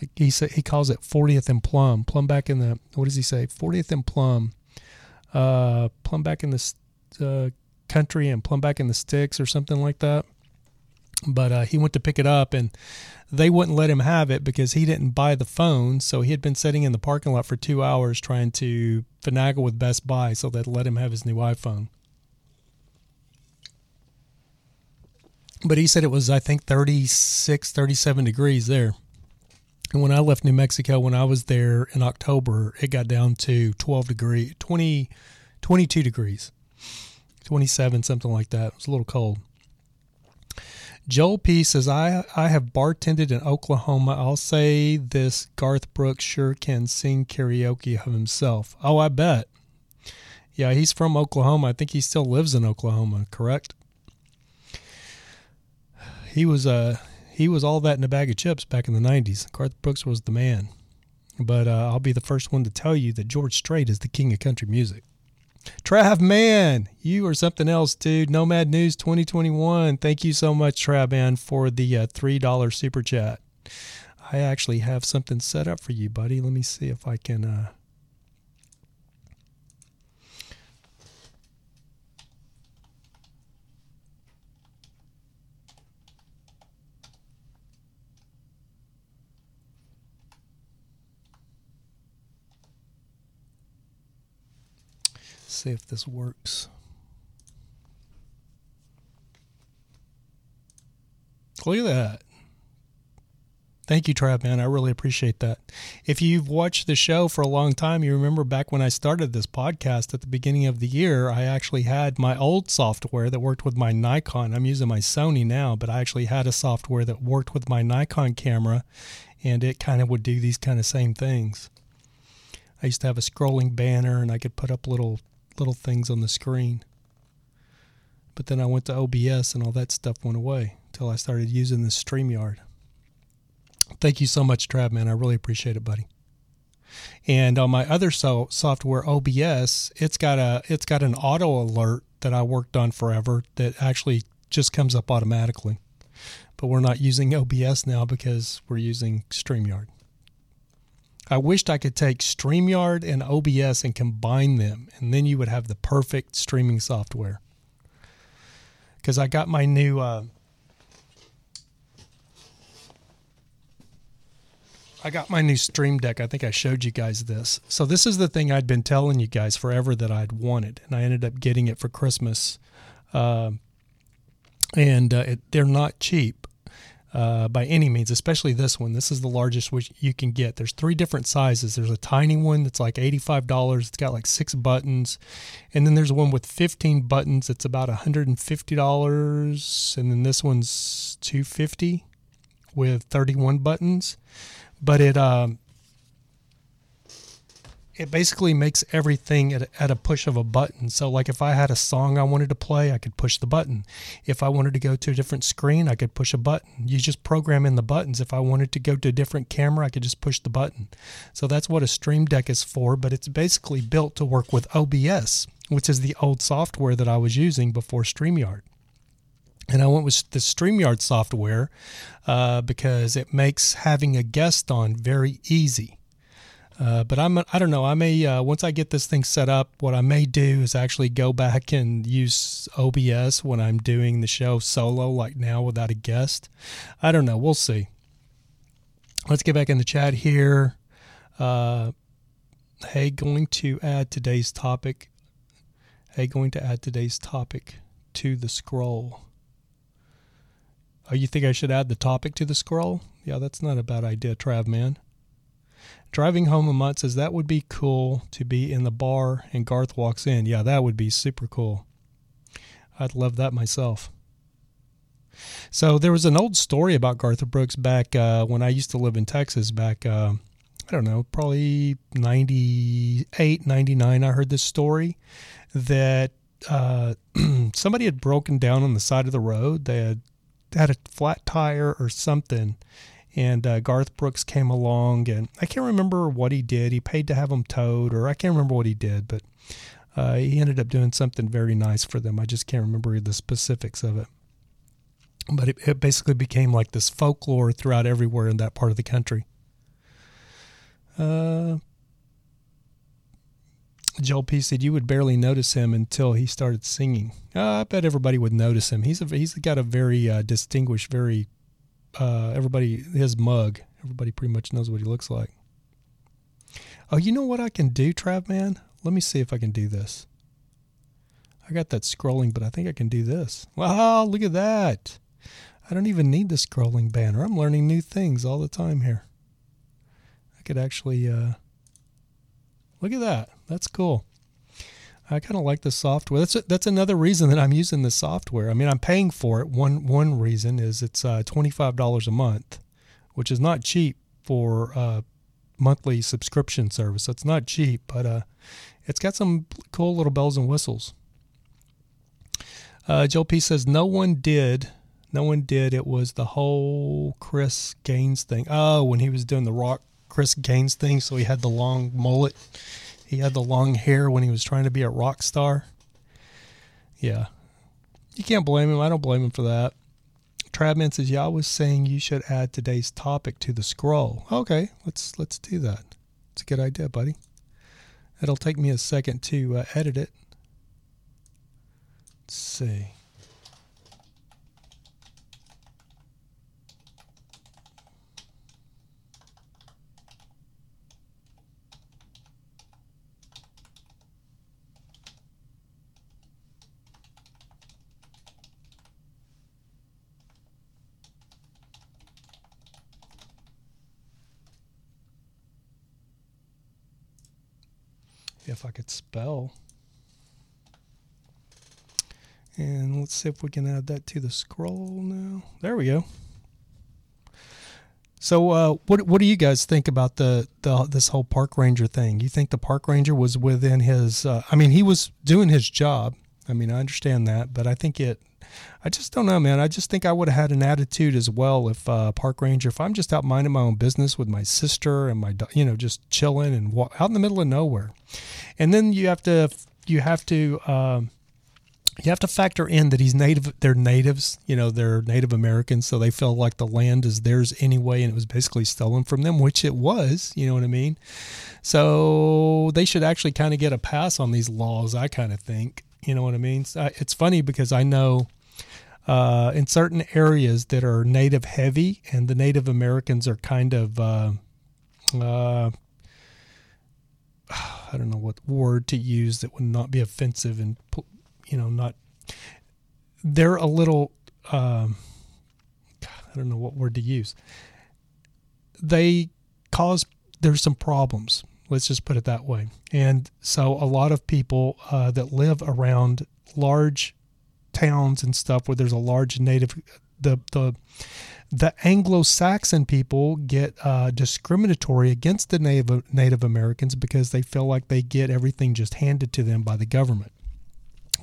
Like he said, he calls it 40th and Plum. Plum back in the, what does he say? 40th and Plum. Uh, Plum back in the, uh, country and plumb back in the sticks or something like that. But uh, he went to pick it up and they wouldn't let him have it because he didn't buy the phone. So he had been sitting in the parking lot for two hours trying to finagle with Best Buy so they'd let him have his new iPhone. But he said it was, I think, 36, 37 degrees there. And when I left New Mexico, when I was there in October, it got down to 12 degree, 20, 22 degrees. 27, something like that. It was a little cold. Joel P says, I, I have bartended in Oklahoma. I'll say this Garth Brooks sure can sing karaoke of himself. Oh, I bet. Yeah, he's from Oklahoma. I think he still lives in Oklahoma, correct? He was uh he was all that in a bag of chips back in the 90s. Garth Brooks was the man. But uh, I'll be the first one to tell you that George Strait is the king of country music. Trav Man, you are something else, dude. Nomad News 2021. Thank you so much, Trav Man, for the uh, $3 super chat. I actually have something set up for you, buddy. Let me see if I can. Uh... see if this works. Look at that. Thank you, Trav Man. I really appreciate that. If you've watched the show for a long time, you remember back when I started this podcast at the beginning of the year, I actually had my old software that worked with my Nikon. I'm using my Sony now, but I actually had a software that worked with my Nikon camera and it kind of would do these kind of same things. I used to have a scrolling banner and I could put up little little things on the screen. But then I went to OBS and all that stuff went away until I started using the StreamYard. Thank you so much, Trav, man. I really appreciate it, buddy. And on my other so software, OBS, it's got a it's got an auto alert that I worked on forever that actually just comes up automatically. But we're not using OBS now because we're using StreamYard. I wished I could take StreamYard and OBS and combine them, and then you would have the perfect streaming software. Because I got my new. Uh, I got my new Stream Deck. I think I showed you guys this. So this is the thing I'd been telling you guys forever that I'd wanted, and I ended up getting it for Christmas. Uh, and uh, it, they're not cheap uh, by any means, especially this one. This is the largest which you can get. There's three different sizes. There's a tiny one that's like $85. It's got like six buttons. And then there's one with 15 buttons. It's about $150. And then this one's 250 with 31 buttons. But it, um, it basically makes everything at, at a push of a button. So, like if I had a song I wanted to play, I could push the button. If I wanted to go to a different screen, I could push a button. You just program in the buttons. If I wanted to go to a different camera, I could just push the button. So, that's what a Stream Deck is for, but it's basically built to work with OBS, which is the old software that I was using before StreamYard. And I went with the StreamYard software uh, because it makes having a guest on very easy. Uh, but I'm I don't know. I may uh, once I get this thing set up, what I may do is actually go back and use OBS when I'm doing the show solo, like now without a guest. I don't know. We'll see. Let's get back in the chat here. Uh, hey, going to add today's topic. Hey, going to add today's topic to the scroll. Oh, you think I should add the topic to the scroll? Yeah, that's not a bad idea, Trav man. Driving home Lamont says that would be cool to be in the bar and Garth walks in. Yeah, that would be super cool. I'd love that myself. So there was an old story about Garth Brooks back uh, when I used to live in Texas back, uh, I don't know, probably 98, 99. I heard this story that uh, somebody had broken down on the side of the road. They had had a flat tire or something and uh, Garth Brooks came along, and I can't remember what he did. He paid to have them towed, or I can't remember what he did, but uh, he ended up doing something very nice for them. I just can't remember the specifics of it. But it, it basically became like this folklore throughout everywhere in that part of the country. Uh, Joel P said you would barely notice him until he started singing. Uh, I bet everybody would notice him. He's a, he's got a very uh, distinguished, very uh, everybody his mug. Everybody pretty much knows what he looks like. Oh, you know what I can do, Trav man? Let me see if I can do this. I got that scrolling, but I think I can do this. Wow, look at that. I don't even need the scrolling banner. I'm learning new things all the time here. I could actually uh, look at that. That's cool. I kind of like the software. That's a, that's another reason that I'm using the software. I mean, I'm paying for it. One one reason is it's uh, twenty five dollars a month, which is not cheap for a monthly subscription service. It's not cheap, but uh, it's got some cool little bells and whistles. Uh, P says no one did. No one did. It was the whole Chris Gaines thing. Oh, when he was doing the rock Chris Gaines thing, so he had the long mullet he had the long hair when he was trying to be a rock star. Yeah. You can't blame him. I don't blame him for that. Travman says, "Yeah, I was saying you should add today's topic to the scroll." Okay, let's let's do that. It's a good idea, buddy. It'll take me a second to uh, edit it. Let's see. If I could spell. And let's see if we can add that to the scroll now. There we go. So, uh, what what do you guys think about the, the this whole park ranger thing? You think the park ranger was within his? Uh, I mean, he was doing his job. I mean, I understand that, but I think it I just don't know, man. I just think I would have had an attitude as well if uh, park ranger, if I'm just out minding my own business with my sister and my, you know, just chilling and walk, out in the middle of nowhere, and then you have to, you have to, um, you have to factor in that he's native. They're natives, you know, they're Native Americans, so they feel like the land is theirs anyway, and it was basically stolen from them, which it was. You know what I mean? So they should actually kind of get a pass on these laws. I kind of think. You know what I mean? It's funny because I know uh, in certain areas that are native heavy, and the Native Americans are kind of, uh, uh, I don't know what word to use that would not be offensive and, you know, not, they're a little, um, I don't know what word to use. They cause, there's some problems. Let's just put it that way. And so a lot of people uh, that live around large towns and stuff where there's a large native the the the Anglo-Saxon people get uh, discriminatory against the Native Native Americans because they feel like they get everything just handed to them by the government.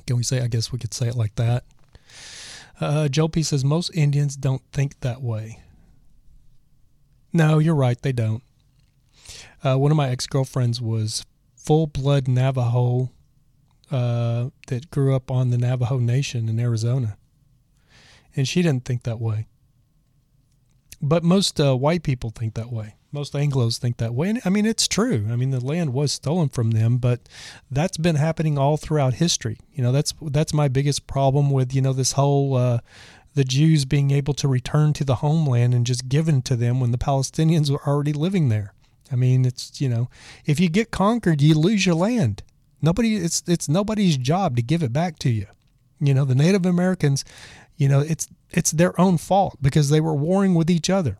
Can we say? I guess we could say it like that. Uh, Joe P says most Indians don't think that way. No, you're right. They don't. Uh, one of my ex girlfriends was full blood Navajo uh, that grew up on the Navajo Nation in Arizona. And she didn't think that way. But most uh, white people think that way. Most Anglos think that way. And I mean, it's true. I mean, the land was stolen from them, but that's been happening all throughout history. You know, that's that's my biggest problem with you know this whole uh, the Jews being able to return to the homeland and just given to them when the Palestinians were already living there. I mean, it's you know, if you get conquered, you lose your land. Nobody, it's it's nobody's job to give it back to you. You know, the Native Americans, you know, it's it's their own fault because they were warring with each other.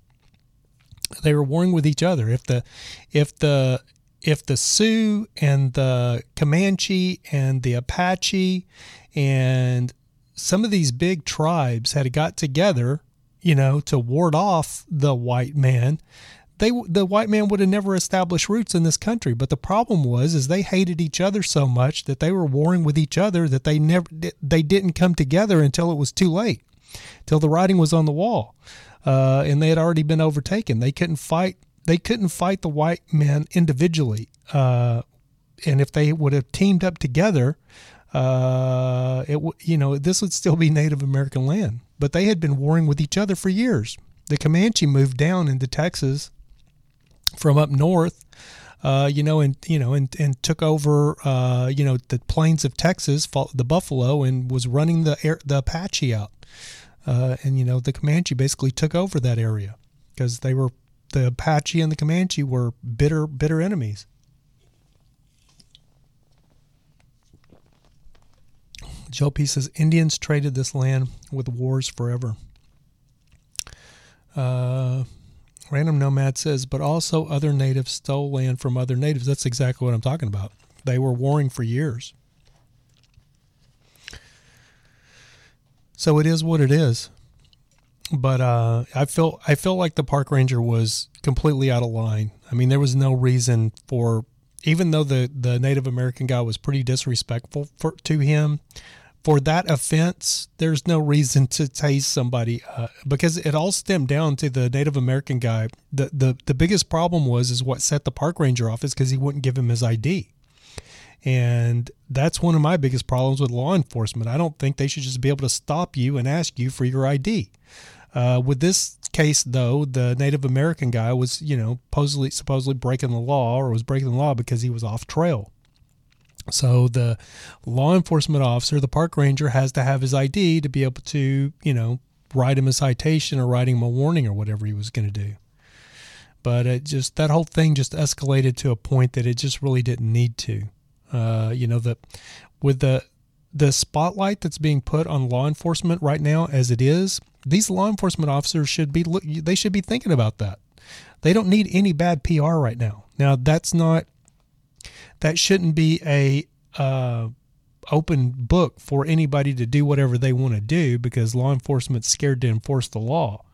They were warring with each other. If the if the if the Sioux and the Comanche and the Apache and some of these big tribes had got together, you know, to ward off the white man, they the white man would have never established roots in this country. But the problem was is they hated each other so much that they were warring with each other that they never they didn't come together until it was too late, till the writing was on the wall, uh, and they had already been overtaken. They couldn't fight. They couldn't fight the white men individually, uh, and if they would have teamed up together, uh, it you know this would still be Native American land. But they had been warring with each other for years. The Comanche moved down into Texas from up north, uh, you know, and you know, and and took over, uh, you know, the plains of Texas, the buffalo, and was running the air, the Apache out, uh, and you know, the Comanche basically took over that area because they were the Apache and the Comanche were bitter bitter enemies. Joe P says Indians traded this land with wars forever. Uh, Random Nomad says, but also other natives stole land from other natives. That's exactly what I'm talking about. They were warring for years. So it is what it is. But uh, I felt I felt like the park ranger was completely out of line. I mean, there was no reason for, even though the the Native American guy was pretty disrespectful for, to him for that offense, there's no reason to tase somebody uh, because it all stemmed down to the Native American guy. The, the the biggest problem was is what set the park ranger off is because he wouldn't give him his ID, and that's one of my biggest problems with law enforcement. I don't think they should just be able to stop you and ask you for your ID. Uh, with this case, though, the Native American guy was you know supposedly supposedly breaking the law or was breaking the law because he was off trail. So the law enforcement officer, the park ranger, has to have his ID to be able to, you know, write him a citation or write him a warning or whatever he was going to do. But it just that whole thing just escalated to a point that it just really didn't need to. Uh, you know, the with the the spotlight that's being put on law enforcement right now, as it is, these law enforcement officers should be they should be thinking about that. They don't need any bad PR right now. Now that's not that shouldn't be a uh, open book for anybody to do whatever they want to do because law enforcement's scared to enforce the law.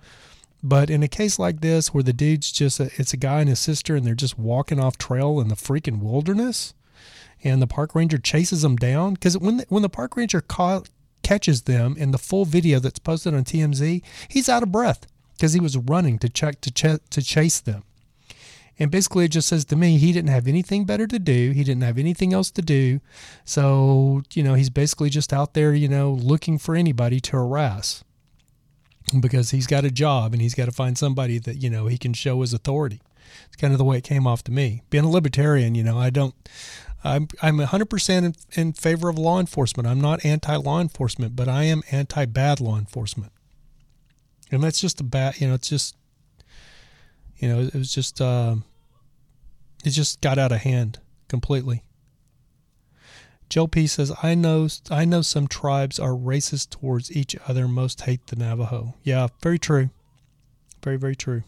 But in a case like this, where the dude's just a, it's a guy and his sister, and they're just walking off trail in the freaking wilderness, and the park ranger chases them down because when the, when the park ranger ca- catches them in the full video that's posted on TMZ, he's out of breath because he was running to check to ch- to chase them. And basically, it just says to me he didn't have anything better to do. He didn't have anything else to do. So, you know, he's basically just out there, you know, looking for anybody to harass because he's got a job and he's got to find somebody that, you know, he can show his authority. It's kind of the way it came off to me. Being a libertarian, you know, I don't, I'm, I'm 100% in, in favor of law enforcement. I'm not anti law enforcement, but I am anti bad law enforcement. And that's just a bad, you know, it's just, you know, it was just, uh, it just got out of hand completely. Joe P says, "I know, I know some tribes are racist towards each other. Most hate the Navajo. Yeah, very true. Very, very true."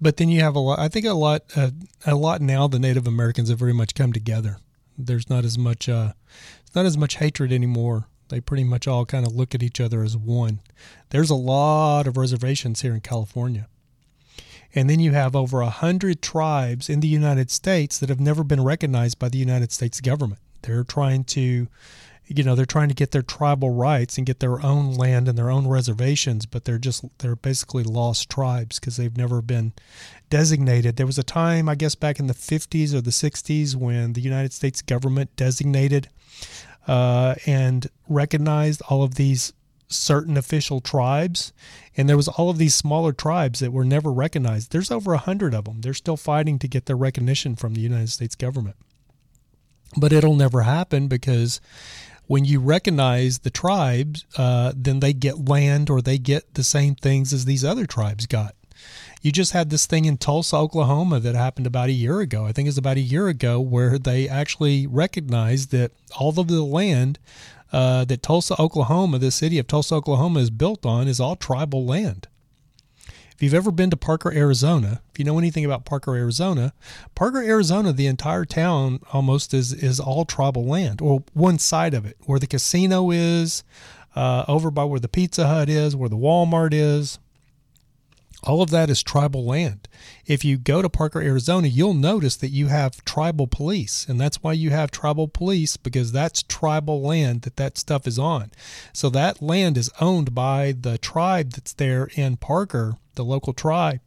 But then you have a lot. I think a lot, uh, a lot now. The Native Americans have very much come together. There's not as much uh, not as much hatred anymore. They pretty much all kind of look at each other as one. There's a lot of reservations here in California. And then you have over a hundred tribes in the United States that have never been recognized by the United States government. They're trying to, you know, they're trying to get their tribal rights and get their own land and their own reservations, but they're just they're basically lost tribes because they've never been designated. There was a time, I guess, back in the 50s or the 60s when the United States government designated uh, and recognized all of these certain official tribes. And there was all of these smaller tribes that were never recognized. There's over a hundred of them. They're still fighting to get their recognition from the united states government. But it'll never happen because when you recognize the tribes uh, then they get land or they get the same things as these other tribes got you just had this thing in Tulsa, Oklahoma that happened about a year ago. I think it was about a year ago where they actually recognized that all of the land uh, that Tulsa, Oklahoma, the city of Tulsa, Oklahoma, is built on is all tribal land. If you've ever been to Parker, Arizona, if you know anything about Parker, Arizona, Parker, Arizona, the entire town almost is is all tribal land, or one side of it, where the casino is, uh, over by where the Pizza Hut is, where the Walmart is. All of that is tribal land. If you go to Parker, Arizona, you'll notice that you have tribal police, and that's why you have tribal police because that's tribal land that that stuff is on. So that land is owned by the tribe that's there in Parker, the local tribe.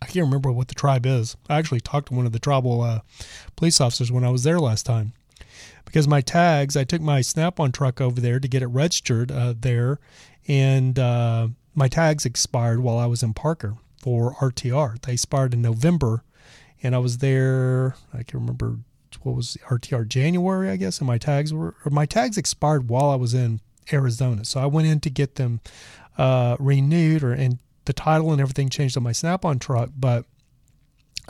I can't remember what the tribe is. I actually talked to one of the tribal uh, police officers when I was there last time because my tags, I took my Snap-on truck over there to get it registered uh, there, and uh, my tags expired while I was in Parker for RTR. They expired in November, and I was there. I can remember what was RTR January, I guess, and my tags were my tags expired while I was in Arizona. So I went in to get them uh, renewed, or and the title and everything changed on my Snap-on truck, but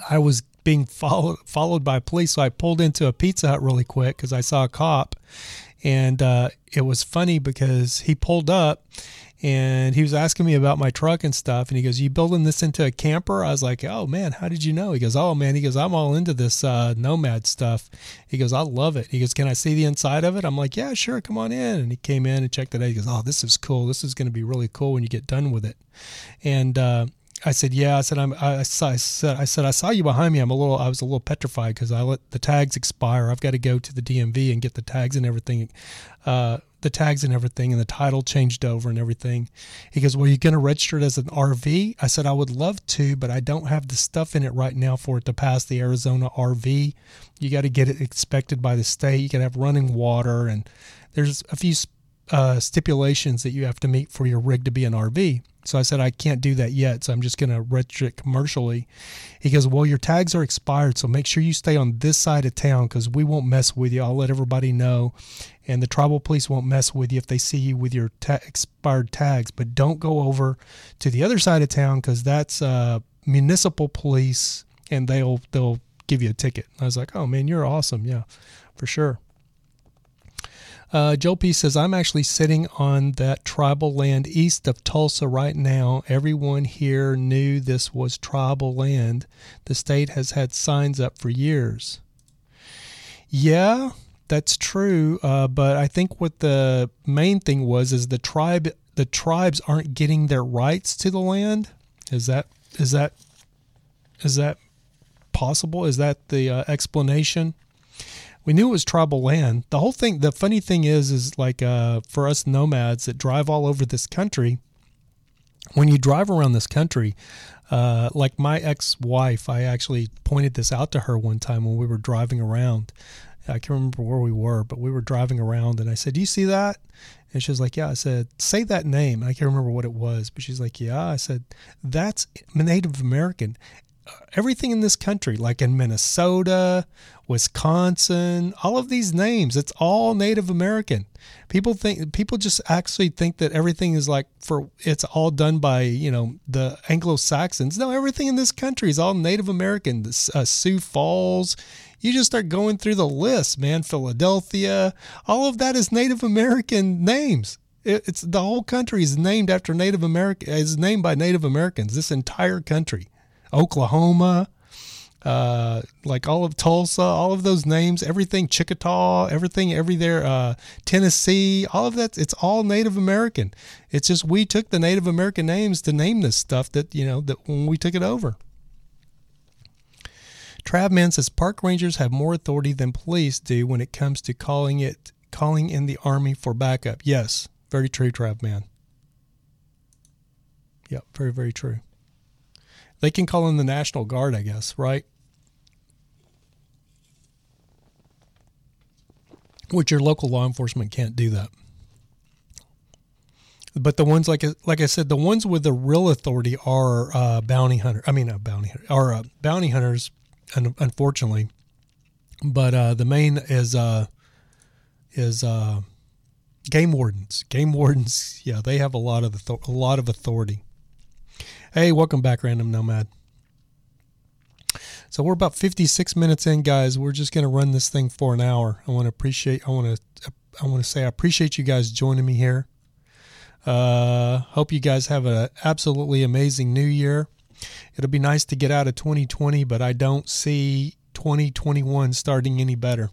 I was being followed followed by police. So I pulled into a Pizza Hut really quick because I saw a cop, and uh, it was funny because he pulled up and he was asking me about my truck and stuff and he goes you building this into a camper i was like oh man how did you know he goes oh man he goes i'm all into this uh, nomad stuff he goes i love it he goes can i see the inside of it i'm like yeah sure come on in and he came in and checked it out he goes oh this is cool this is going to be really cool when you get done with it and uh, I said, "Yeah." I said, "I'm." I, saw, I said, "I said I saw you behind me. I'm a little. I was a little petrified because I let the tags expire. I've got to go to the DMV and get the tags and everything, uh, the tags and everything, and the title changed over and everything." He goes, "Well, you're going to register it as an RV?" I said, "I would love to, but I don't have the stuff in it right now for it to pass the Arizona RV. You got to get it inspected by the state. You got to have running water, and there's a few uh, stipulations that you have to meet for your rig to be an RV." So I said, I can't do that yet. So I'm just going to register commercially. He goes, Well, your tags are expired. So make sure you stay on this side of town because we won't mess with you. I'll let everybody know. And the tribal police won't mess with you if they see you with your ta- expired tags. But don't go over to the other side of town because that's uh, municipal police and they'll, they'll give you a ticket. I was like, Oh, man, you're awesome. Yeah, for sure. Uh, Joe P says, I'm actually sitting on that tribal land east of Tulsa right now. Everyone here knew this was tribal land. The state has had signs up for years. Yeah, that's true. Uh, but I think what the main thing was is the tribe, the tribes aren't getting their rights to the land. Is that is that is that possible? Is that the uh, explanation? We knew it was tribal land. The whole thing, the funny thing is, is like uh, for us nomads that drive all over this country, when you drive around this country, uh, like my ex wife, I actually pointed this out to her one time when we were driving around. I can't remember where we were, but we were driving around and I said, Do you see that? And she was like, Yeah. I said, Say that name. I can't remember what it was, but she's like, Yeah. I said, That's Native American everything in this country, like in Minnesota, Wisconsin, all of these names, it's all Native American. People think people just actually think that everything is like for it's all done by you know the Anglo Saxons. No, everything in this country is all Native American. Uh, Sioux Falls, you just start going through the list, man. Philadelphia, all of that is Native American names. it's the whole country is named after Native American is named by Native Americans. This entire country. Oklahoma, uh, like all of Tulsa, all of those names, everything Chickasaw, everything, every there, uh, Tennessee, all of that. It's all Native American. It's just we took the Native American names to name this stuff that you know that when we took it over. Travman says park rangers have more authority than police do when it comes to calling it calling in the army for backup. Yes, very true, Travman. Yep, very very true. They can call in the National Guard, I guess, right? Which your local law enforcement can't do that. But the ones like like I said, the ones with the real authority are uh, bounty hunter. I mean, uh, bounty are uh, bounty hunters, un- unfortunately. But uh, the main is uh, is uh, game wardens. Game wardens, yeah, they have a lot of a lot of authority. Hey, welcome back, Random Nomad. So we're about 56 minutes in, guys. We're just going to run this thing for an hour. I want to appreciate. I want to. I want to say I appreciate you guys joining me here. Uh, hope you guys have an absolutely amazing new year. It'll be nice to get out of 2020, but I don't see 2021 starting any better.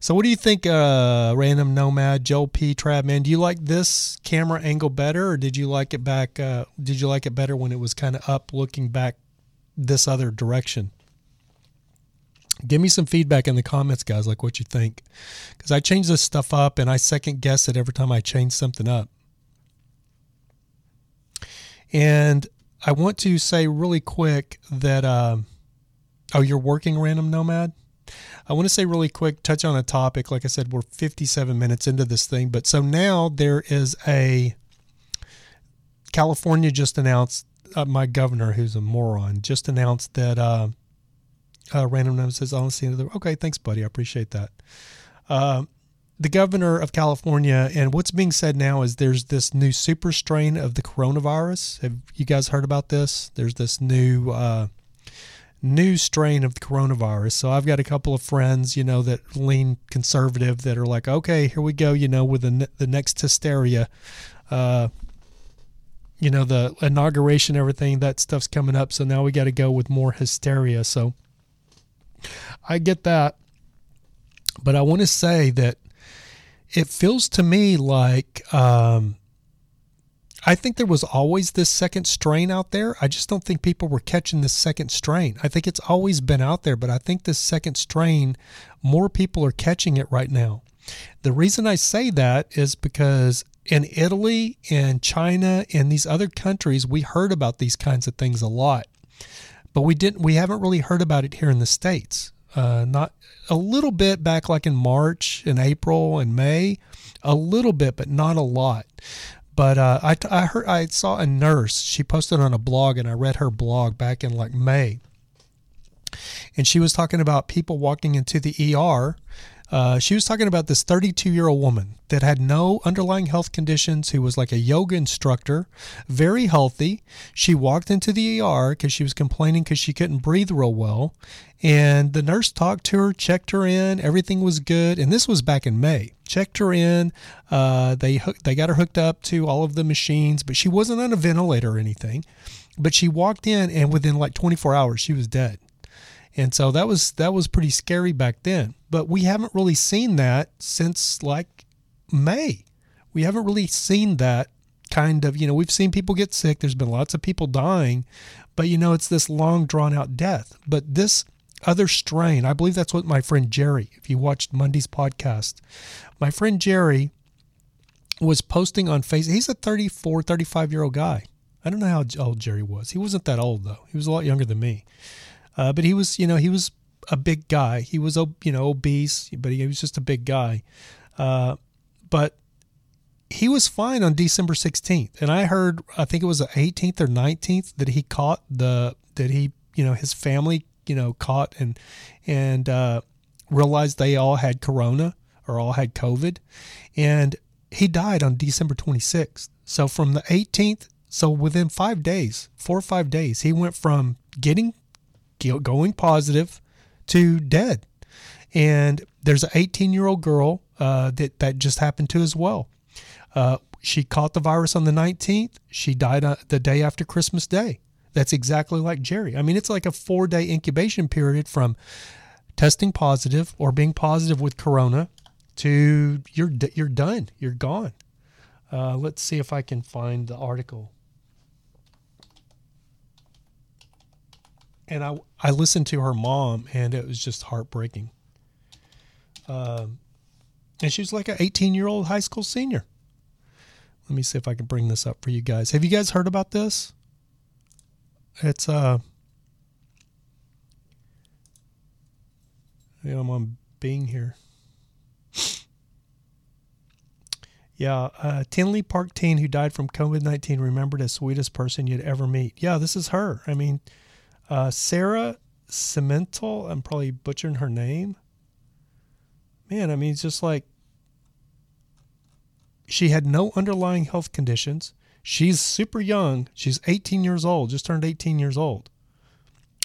So, what do you think, uh, Random Nomad, Joel P. Travman? Do you like this camera angle better, or did you like it back? Uh, did you like it better when it was kind of up, looking back this other direction? Give me some feedback in the comments, guys, like what you think, because I change this stuff up and I second guess it every time I change something up. And I want to say really quick that, um, oh, you're working Random Nomad? I want to say really quick, touch on a topic. Like I said, we're 57 minutes into this thing, but so now there is a California just announced. Uh, my governor, who's a moron, just announced that uh, uh, Random Nomad says honestly. Okay, thanks, buddy. I appreciate that. Uh, the governor of California, and what's being said now is there's this new super strain of the coronavirus. Have you guys heard about this? There's this new uh, new strain of the coronavirus. So I've got a couple of friends, you know, that lean conservative that are like, okay, here we go, you know, with the the next hysteria. Uh, you know, the inauguration, everything that stuff's coming up. So now we got to go with more hysteria. So I get that, but I want to say that it feels to me like um, I think there was always this second strain out there. I just don't think people were catching this second strain. I think it's always been out there, but I think this second strain, more people are catching it right now. The reason I say that is because in Italy and China and these other countries, we heard about these kinds of things a lot, but we didn't. We haven't really heard about it here in the states. Uh, not a little bit back, like in March and April and May, a little bit, but not a lot. But uh, I, I heard I saw a nurse. She posted on a blog, and I read her blog back in like May, and she was talking about people walking into the ER. Uh, she was talking about this 32 year old woman that had no underlying health conditions, who was like a yoga instructor, very healthy. She walked into the ER because she was complaining because she couldn't breathe real well. And the nurse talked to her, checked her in, everything was good. And this was back in May. Checked her in. Uh, they they got her hooked up to all of the machines, but she wasn't on a ventilator or anything. But she walked in, and within like 24 hours, she was dead. And so that was that was pretty scary back then. But we haven't really seen that since like May. We haven't really seen that kind of, you know, we've seen people get sick, there's been lots of people dying, but you know, it's this long drawn out death. But this other strain, I believe that's what my friend Jerry, if you watched Monday's podcast, my friend Jerry was posting on Facebook. He's a 34, 35 year old guy. I don't know how old Jerry was. He wasn't that old though. He was a lot younger than me. Uh, but he was, you know, he was a big guy. He was, you know, obese, but he was just a big guy. Uh, but he was fine on December 16th. And I heard, I think it was the 18th or 19th that he caught the, that he, you know, his family, you know, caught and, and, uh, realized they all had corona or all had COVID. And he died on December 26th. So from the 18th, so within five days, four or five days, he went from getting going positive to dead. And there's an 18 year old girl uh, that that just happened to as well. Uh, she caught the virus on the 19th. She died the day after Christmas Day. that's exactly like Jerry. I mean, it's like a four day incubation period from testing positive or being positive with corona to you're you're done, you're gone. Uh, let's see if I can find the article. And I I listened to her mom, and it was just heartbreaking. Um, and she was like an 18 year old high school senior. Let me see if I can bring this up for you guys. Have you guys heard about this? It's uh yeah, I'm on Bing here. Yeah, uh, Tinley Park teen who died from COVID 19 remembered as sweetest person you'd ever meet. Yeah, this is her. I mean, uh, Sarah Sementilli, I'm probably butchering her name. Man, I mean, it's just like she had no underlying health conditions. She's super young. She's 18 years old, just turned 18 years old.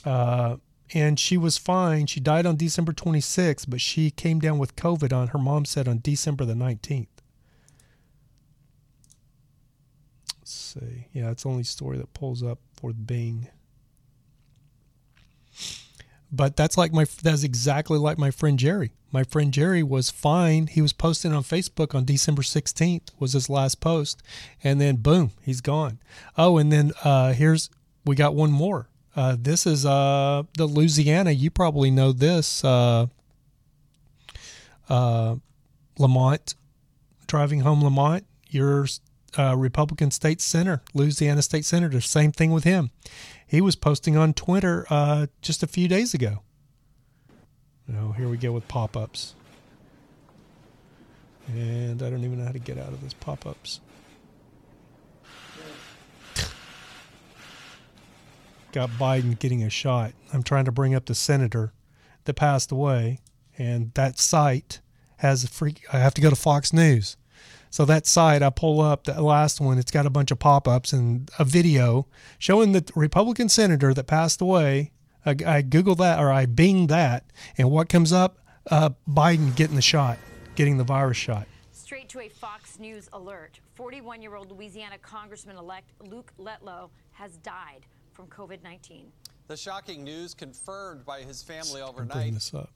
Uh, and she was fine. She died on December 26th, but she came down with COVID on her mom said on December the 19th. Let's see. Yeah, it's the only story that pulls up for Bing. But that's like my that's exactly like my friend Jerry. My friend Jerry was fine. He was posting on Facebook on December 16th was his last post and then boom, he's gone. Oh, and then uh here's we got one more. Uh this is uh the Louisiana. You probably know this uh uh Lamont driving home Lamont, your uh, Republican state senator, Louisiana state senator, same thing with him he was posting on Twitter uh, just a few days ago. Oh, here we go with pop ups. And I don't even know how to get out of this pop ups. Got Biden getting a shot. I'm trying to bring up the senator that passed away, and that site has a freak. I have to go to Fox News. So that site, I pull up the last one. It's got a bunch of pop-ups and a video showing the Republican senator that passed away. I, I Google that or I Bing that, and what comes up? Uh, Biden getting the shot, getting the virus shot. Straight to a Fox News alert. 41 year old Louisiana Congressman elect Luke Letlow has died from COVID 19. The shocking news confirmed by his family I'm bringing this up.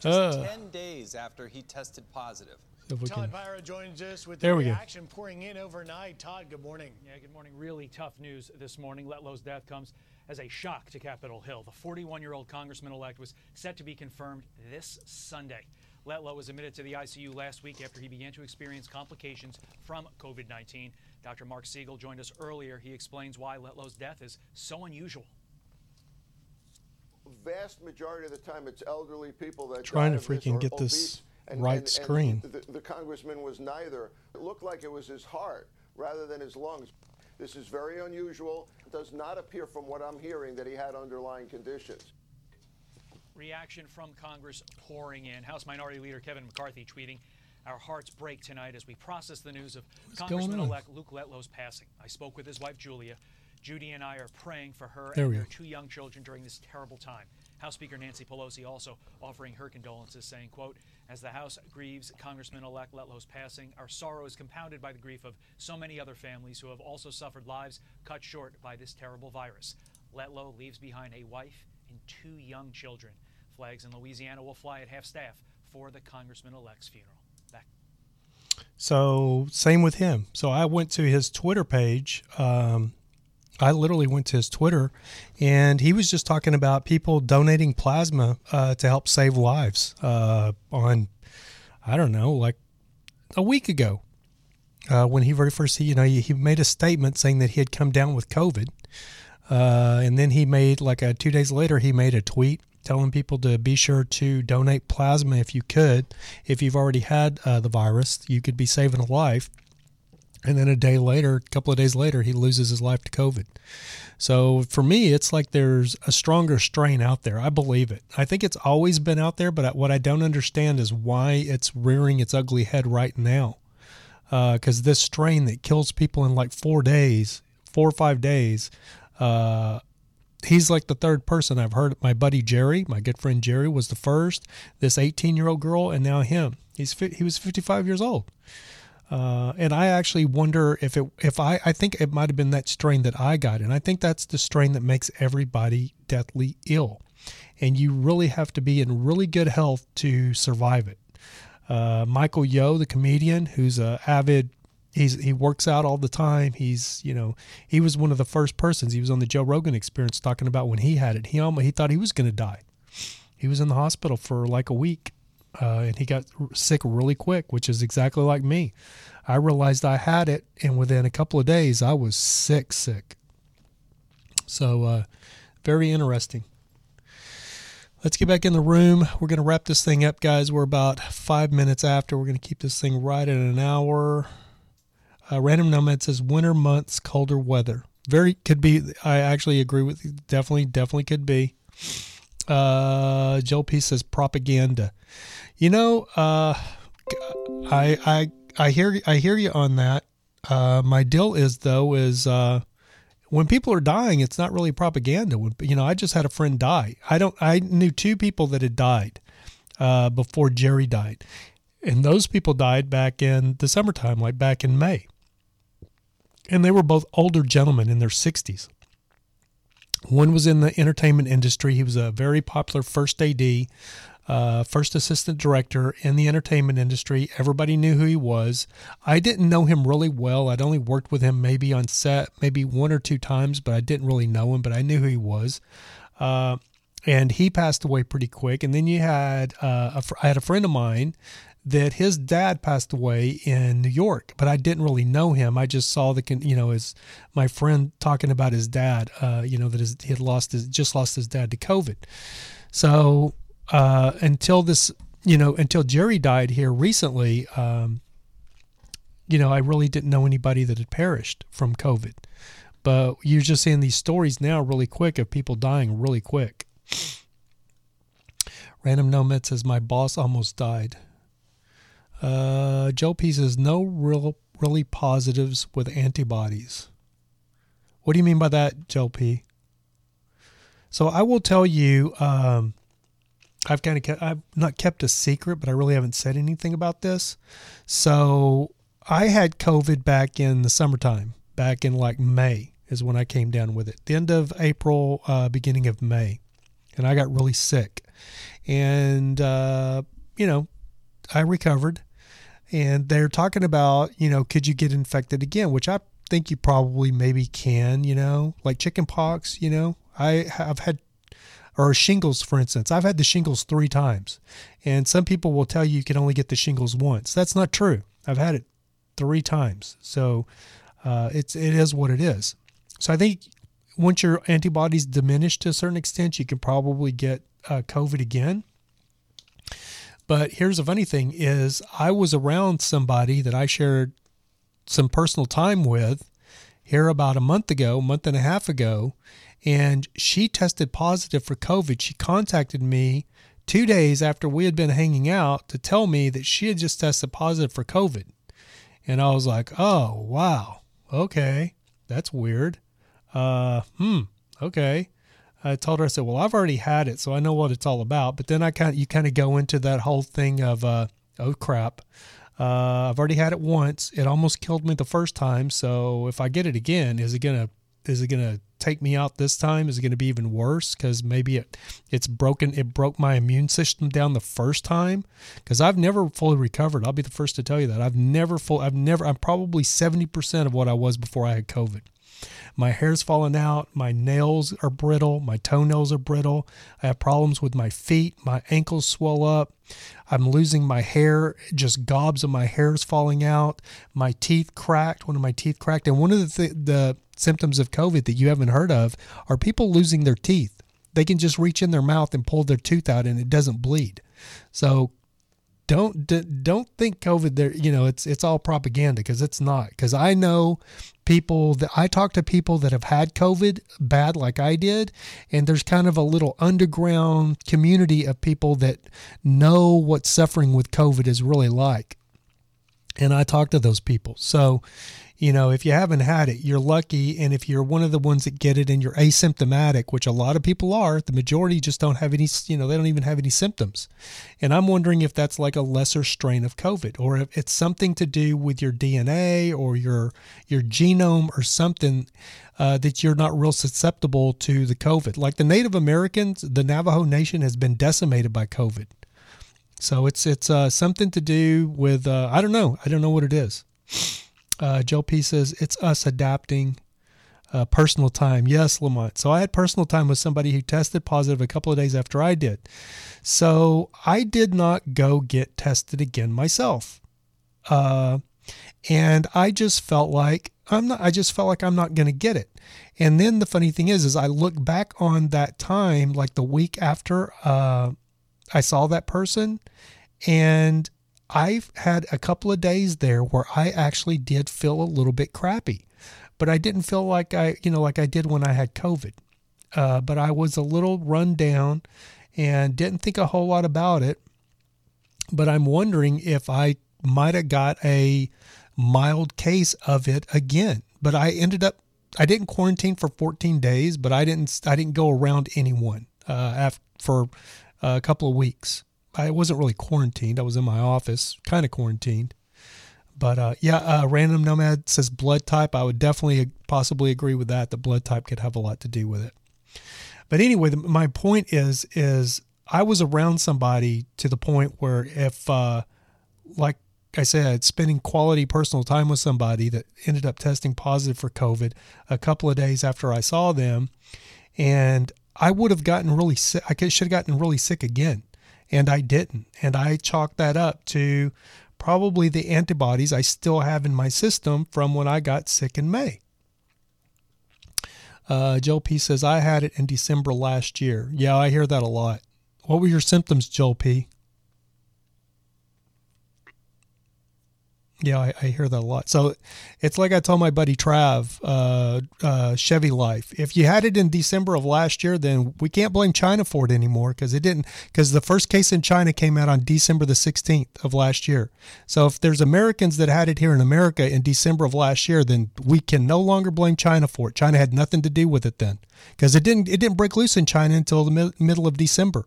just Uh. 10 days after he tested positive. If we Todd can- Piro joins us with There the we go. reaction pouring in overnight. Todd, good morning. Yeah, good morning. Really tough news this morning. Letlow's death comes as a shock to Capitol Hill. The 41 year old Congressman elect was set to be confirmed this Sunday. Letlow was admitted to the ICU last week after he began to experience complications from COVID 19. Dr. Mark Siegel joined us earlier. He explains why Letlow's death is so unusual. vast majority of the time it's elderly people that Trying to of this freaking or get this obese, right screen. The, the congressman was neither. It looked like it was his heart rather than his lungs. This is very unusual. It does not appear from what I'm hearing that he had underlying conditions. Reaction from Congress pouring in. House Minority Leader Kevin McCarthy tweeting, Our hearts break tonight as we process the news of going Congressman elect Luke Letlow's passing. I spoke with his wife, Julia. Judy and I are praying for her There and we their go. two young children during this terrible time. House Speaker Nancy Pelosi also offering her condolences, saying, quote, As the House grieves Congressman-elect Letlow's passing, our sorrow is compounded by the grief of so many other families who have also suffered lives cut short by this terrible virus. Letlow leaves behind a wife and two young children. Flags in Louisiana will fly at half staff for the Congressman-elect's funeral. So same with him. So I went to his Twitter page. Um, I literally went to his Twitter, and he was just talking about people donating plasma uh, to help save lives. Uh, on, I don't know, like a week ago, uh, when he very first, you know, he, he made a statement saying that he had come down with COVID, uh, and then he made like a two days later, he made a tweet telling people to be sure to donate plasma if you could. If you've already had uh, the virus, you could be saving a life. And then a day later, a couple of days later, he loses his life to COVID. So for me, it's like there's a stronger strain out there. I believe it. I think it's always been out there, but what I don't understand is why it's rearing its ugly head right now. Because this strain that kills people in like four days, four or five days, uh, he's like the third person I've heard. My buddy Jerry, my good friend Jerry, was the first. This 18 year old girl, and now him. He's he was 55 years old. Uh, and I actually wonder if it if I I think it might have been that strain that I got, and I think that's the strain that makes everybody deathly ill, and you really have to be in really good health to survive it. Uh, Michael Yo, the comedian, who's a avid he's he works out all the time. He's you know he was one of the first persons. He was on the Joe Rogan Experience talking about when he had it. He almost he thought he was going to die. He was in the hospital for like a week, uh, and he got sick really quick, which is exactly like me. I realized I had it, and within a couple of days, I was sick, sick. So, uh, very interesting. Let's get back in the room. We're going to wrap this thing up, guys. We're about five minutes after. We're going to keep this thing right at an hour. Uh, Random Nomad says winter months, colder weather. Very could be. I actually agree with you. Definitely, definitely could be. Uh, Joel P says propaganda. You know, uh, I I I hear I hear you on that. Uh, my deal is though is uh, when people are dying, it's not really propaganda. When, you know, I just had a friend die. I don't. I knew two people that had died uh, before Jerry died, and those people died back in the summertime, like back in May and they were both older gentlemen in their 60s. One was in the entertainment industry. He was a very popular first AD, uh, first assistant director in the entertainment industry. Everybody knew who he was. I didn't know him really well. I'd only worked with him maybe on set, maybe one or two times, but I didn't really know him, but I knew who he was. Uh, and he passed away pretty quick. And then you had, uh, had a friend of mine that his dad passed away in New York, but I didn't really know him. I just saw the, you know, his my friend talking about his dad. Uh, you know that his, he had lost his just lost his dad to COVID. So uh, until this, you know, until Jerry died here recently, um, you know, I really didn't know anybody that had perished from COVID. But you're just seeing these stories now really quick of people dying really quick. Random Nomad says, My boss almost died. Uh, Joe P says no real really positives with antibodies. What do you mean by that, Joe P? So I will tell you, um, I've kind of kept, I've not kept a secret, but I really haven't said anything about this. So I had COVID back in the summertime, back in like May is when I came down with it. The end of April, uh, beginning of May, and I got really sick, and uh, you know, I recovered and they're talking about you know could you get infected again? Which i think you probably maybe can you know like chicken pox you know. I have had or shingles for instance. I've had the shingles three times. And some people will tell you you can only get the shingles once. That's not true. I've had it three times. So uh, it's it is what it is. So i think once your antibodies diminish to a certain extent you can probably get uh, covid again but here's the funny thing is I was around somebody that I shared some personal time with here about a month ago, a month and a half ago, and she tested positive for COVID. She contacted me two days after we had been hanging out to tell me that she had just tested positive for COVID. And I was like, oh, wow. Okay. That's weird. Uh, hmm. Okay. I told her, I said, well, I've already had it, so I know what it's all about. But then I kind of, you kind of go into that whole thing of, uh, oh crap, uh, I've already had it once. It almost killed me the first time. So if I get it again, is it gonna, is it gonna take me out this time? Is it gonna be even worse? Because maybe it, it's broken. It broke my immune system down the first time. Because I've never fully recovered. I'll be the first to tell you that. I've never full. I've never. I'm probably seventy percent of what I was before I had COVID. My hair's falling out. My nails are brittle. My toenails are brittle. I have problems with my feet. My ankles swell up. I'm losing my hair. Just gobs of my hair is falling out. My teeth cracked. One of my teeth cracked. And one of the, th- the symptoms of COVID that you haven't heard of are people losing their teeth. They can just reach in their mouth and pull their tooth out and it doesn't bleed. So don't don't think COVID there. You know, it's it's all propaganda because it's not. Because I know people that I talk to people that have had COVID bad like I did, and there's kind of a little underground community of people that know what suffering with COVID is really like. And I talk to those people. So, you know, if you haven't had it, you're lucky. And if you're one of the ones that get it and you're asymptomatic, which a lot of people are, the majority just don't have any, you know, they don't even have any symptoms. And I'm wondering if that's like a lesser strain of COVID or if it's something to do with your DNA or your your genome or something uh, that you're not real susceptible to the COVID. Like the Native Americans, the Navajo Nation has been decimated by COVID. So it's it's uh, something to do with uh, I don't know I don't know what it is. Uh, Joe P says it's us adapting uh, personal time. Yes, Lamont. So I had personal time with somebody who tested positive a couple of days after I did. So I did not go get tested again myself. Uh, and I just felt like I'm not. I just felt like I'm not going to get it. And then the funny thing is, is I look back on that time, like the week after uh, I saw that person, and I've had a couple of days there where I actually did feel a little bit crappy, but I didn't feel like I, you know, like I did when I had COVID. Uh, but I was a little run down and didn't think a whole lot about it. But I'm wondering if I might have got a mild case of it again. But I ended up, I didn't quarantine for 14 days, but I didn't, I didn't go around anyone uh, after, for a couple of weeks. I wasn't really quarantined. I was in my office, kind of quarantined. But uh, yeah, uh, Random Nomad says blood type. I would definitely possibly agree with that. The blood type could have a lot to do with it. But anyway, the, my point is, is I was around somebody to the point where if, uh, like I said, spending quality personal time with somebody that ended up testing positive for COVID a couple of days after I saw them, and I would have gotten really sick. I should have gotten really sick again and I didn't. And I chalked that up to probably the antibodies I still have in my system from when I got sick in May. Uh, P says, I had it in December last year. Yeah, I hear that a lot. What were your symptoms, Joel P? Yeah, I, I, hear that a lot. So it's like I told my buddy Trav, uh, uh, Chevy Life. If you had it in December of last year, then we can't blame China for it anymore because it didn't. Because the first case in China came out on December the 16th of last year. So if there's Americans that had it here in America in December of last year, then we can no longer blame China for it. China had nothing to do with it then because it didn't. It didn't break loose in China until the mi- middle of December.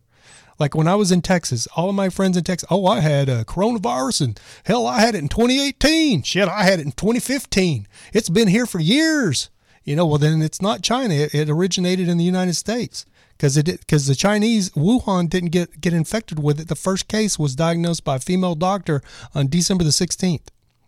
Like when I was in Texas, all of my friends in Texas, oh, I had a coronavirus and hell, I had it in 2018. Shit, I had it in 2015. It's been here for years. You know, well, then it's not China. It, it originated in the United States because it because the Chinese Wuhan didn't get get infected with it. The first case was diagnosed by a female doctor on December the 16th.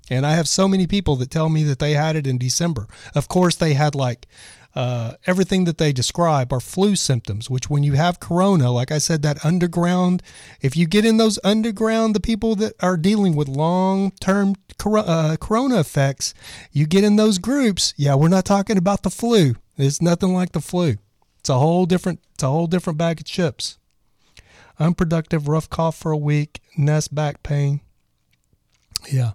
And I have so many people that tell me that they had it in December. Of course, they had like uh, everything that they describe are flu symptoms, which when you have corona, like I said, that underground, if you get in those underground, the people that are dealing with long term uh, corona effects, you get in those groups. Yeah, we're not talking about the flu. It's nothing like the flu. It's a whole different, it's a whole different bag of chips. Unproductive, rough cough for a week, nest back pain. Yeah.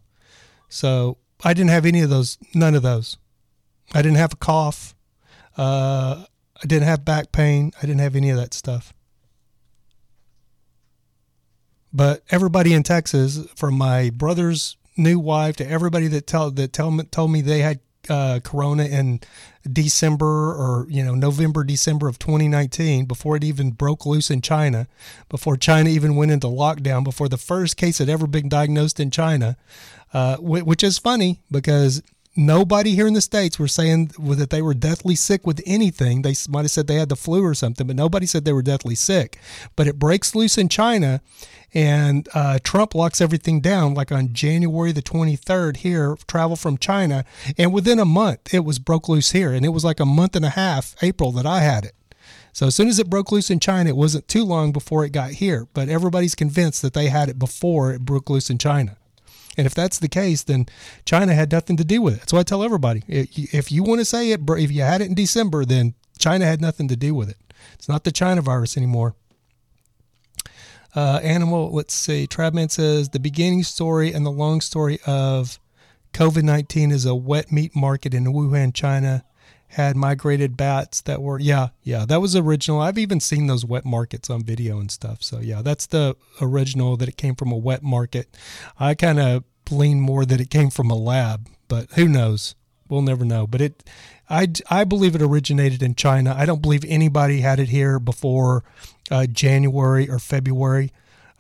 So I didn't have any of those, none of those. I didn't have a cough. Uh, I didn't have back pain. I didn't have any of that stuff. But everybody in Texas, from my brother's new wife to everybody that tell that tell me, told me they had uh, Corona in December or you know November December of 2019 before it even broke loose in China, before China even went into lockdown, before the first case had ever been diagnosed in China, uh, which is funny because nobody here in the states were saying that they were deathly sick with anything. They might have said they had the flu or something, but nobody said they were deathly sick. But it breaks loose in China, and uh, Trump locks everything down. Like on January the 23rd, here travel from China, and within a month it was broke loose here, and it was like a month and a half, April, that I had it. So as soon as it broke loose in China, it wasn't too long before it got here. But everybody's convinced that they had it before it broke loose in China. And if that's the case, then China had nothing to do with it. That's why I tell everybody if you want to say it, if you had it in December, then China had nothing to do with it. It's not the China virus anymore. Uh, animal, let's see. Trav Man says the beginning story and the long story of COVID 19 is a wet meat market in Wuhan, China. Had migrated bats that were, yeah, yeah, that was original. I've even seen those wet markets on video and stuff. So, yeah, that's the original that it came from a wet market. I kind of lean more that it came from a lab, but who knows? we'll never know. But it, I, I believe it originated in China. I don't believe anybody had it here before uh, January or February.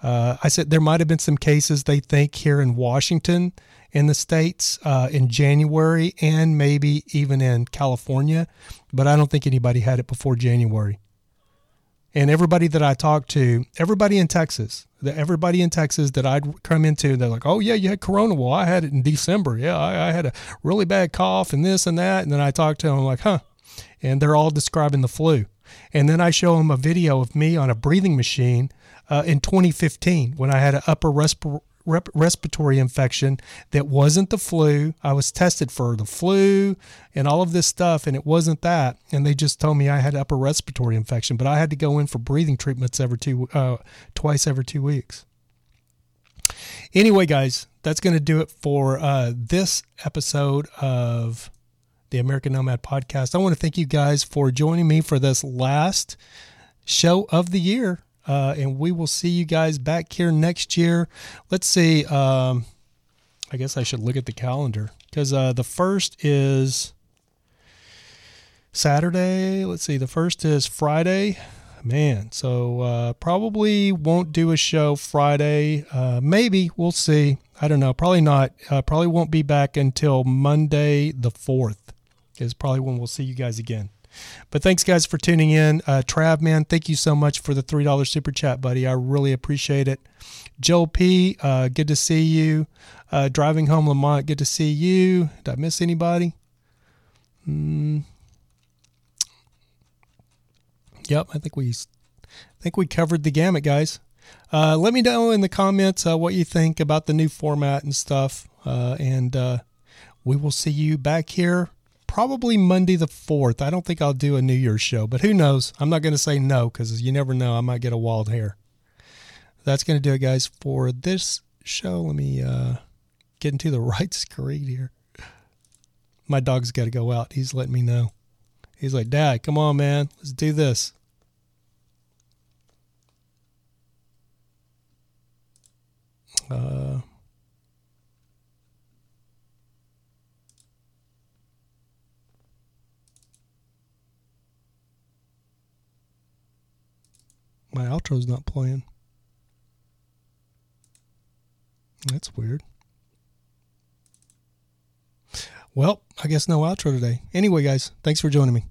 Uh, I said there might have been some cases they think here in Washington, in the states, uh, in January, and maybe even in California, but I don't think anybody had it before January. And everybody that I talked to, everybody in Texas, the, everybody in Texas that I'd come into, they're like, "Oh yeah, you had corona. Well, I had it in December. Yeah, I, I had a really bad cough and this and that." And then I talked to them, I'm like, "Huh," and they're all describing the flu. And then I show them a video of me on a breathing machine uh, in 2015 when I had an upper respiratory rep- respiratory infection that wasn't the flu. I was tested for the flu and all of this stuff, and it wasn't that. And they just told me I had upper respiratory infection, but I had to go in for breathing treatments every two, uh, twice every two weeks. Anyway, guys, that's going to do it for uh, this episode of the American Nomad Podcast. I want to thank you guys for joining me for this last show of the year. Uh, and we will see you guys back here next year. Let's see. Um, I guess I should look at the calendar because uh, the first is Saturday. Let's see. The first is Friday. Man, so uh, probably won't do a show Friday. Uh, maybe we'll see. I don't know. Probably not. Uh, probably won't be back until Monday the fourth. Is probably when we'll see you guys again. But thanks, guys, for tuning in. Uh, Trav, man, thank you so much for the $3 super chat, buddy. I really appreciate it. Joe P., uh, good to see you. Uh, Driving Home Lamont, good to see you. Did I miss anybody? Mm. Yep, I think we I think we covered the gamut, guys. Uh, let me know in the comments uh, what you think about the new format and stuff. Uh, and uh, we will see you back here probably Monday the 4th. I don't think I'll do a New Year's show, but who knows? I'm not going to say no because you never know. I might get a wild hair. That's going to do it, guys, for this show. Let me uh, get into the right screen here. My dog's got to go out. He's letting me know. He's like, Dad, come on, man. Let's do this. Uh, my outro's not playing. That's weird. Well, I guess no outro today. Anyway, guys, thanks for joining me.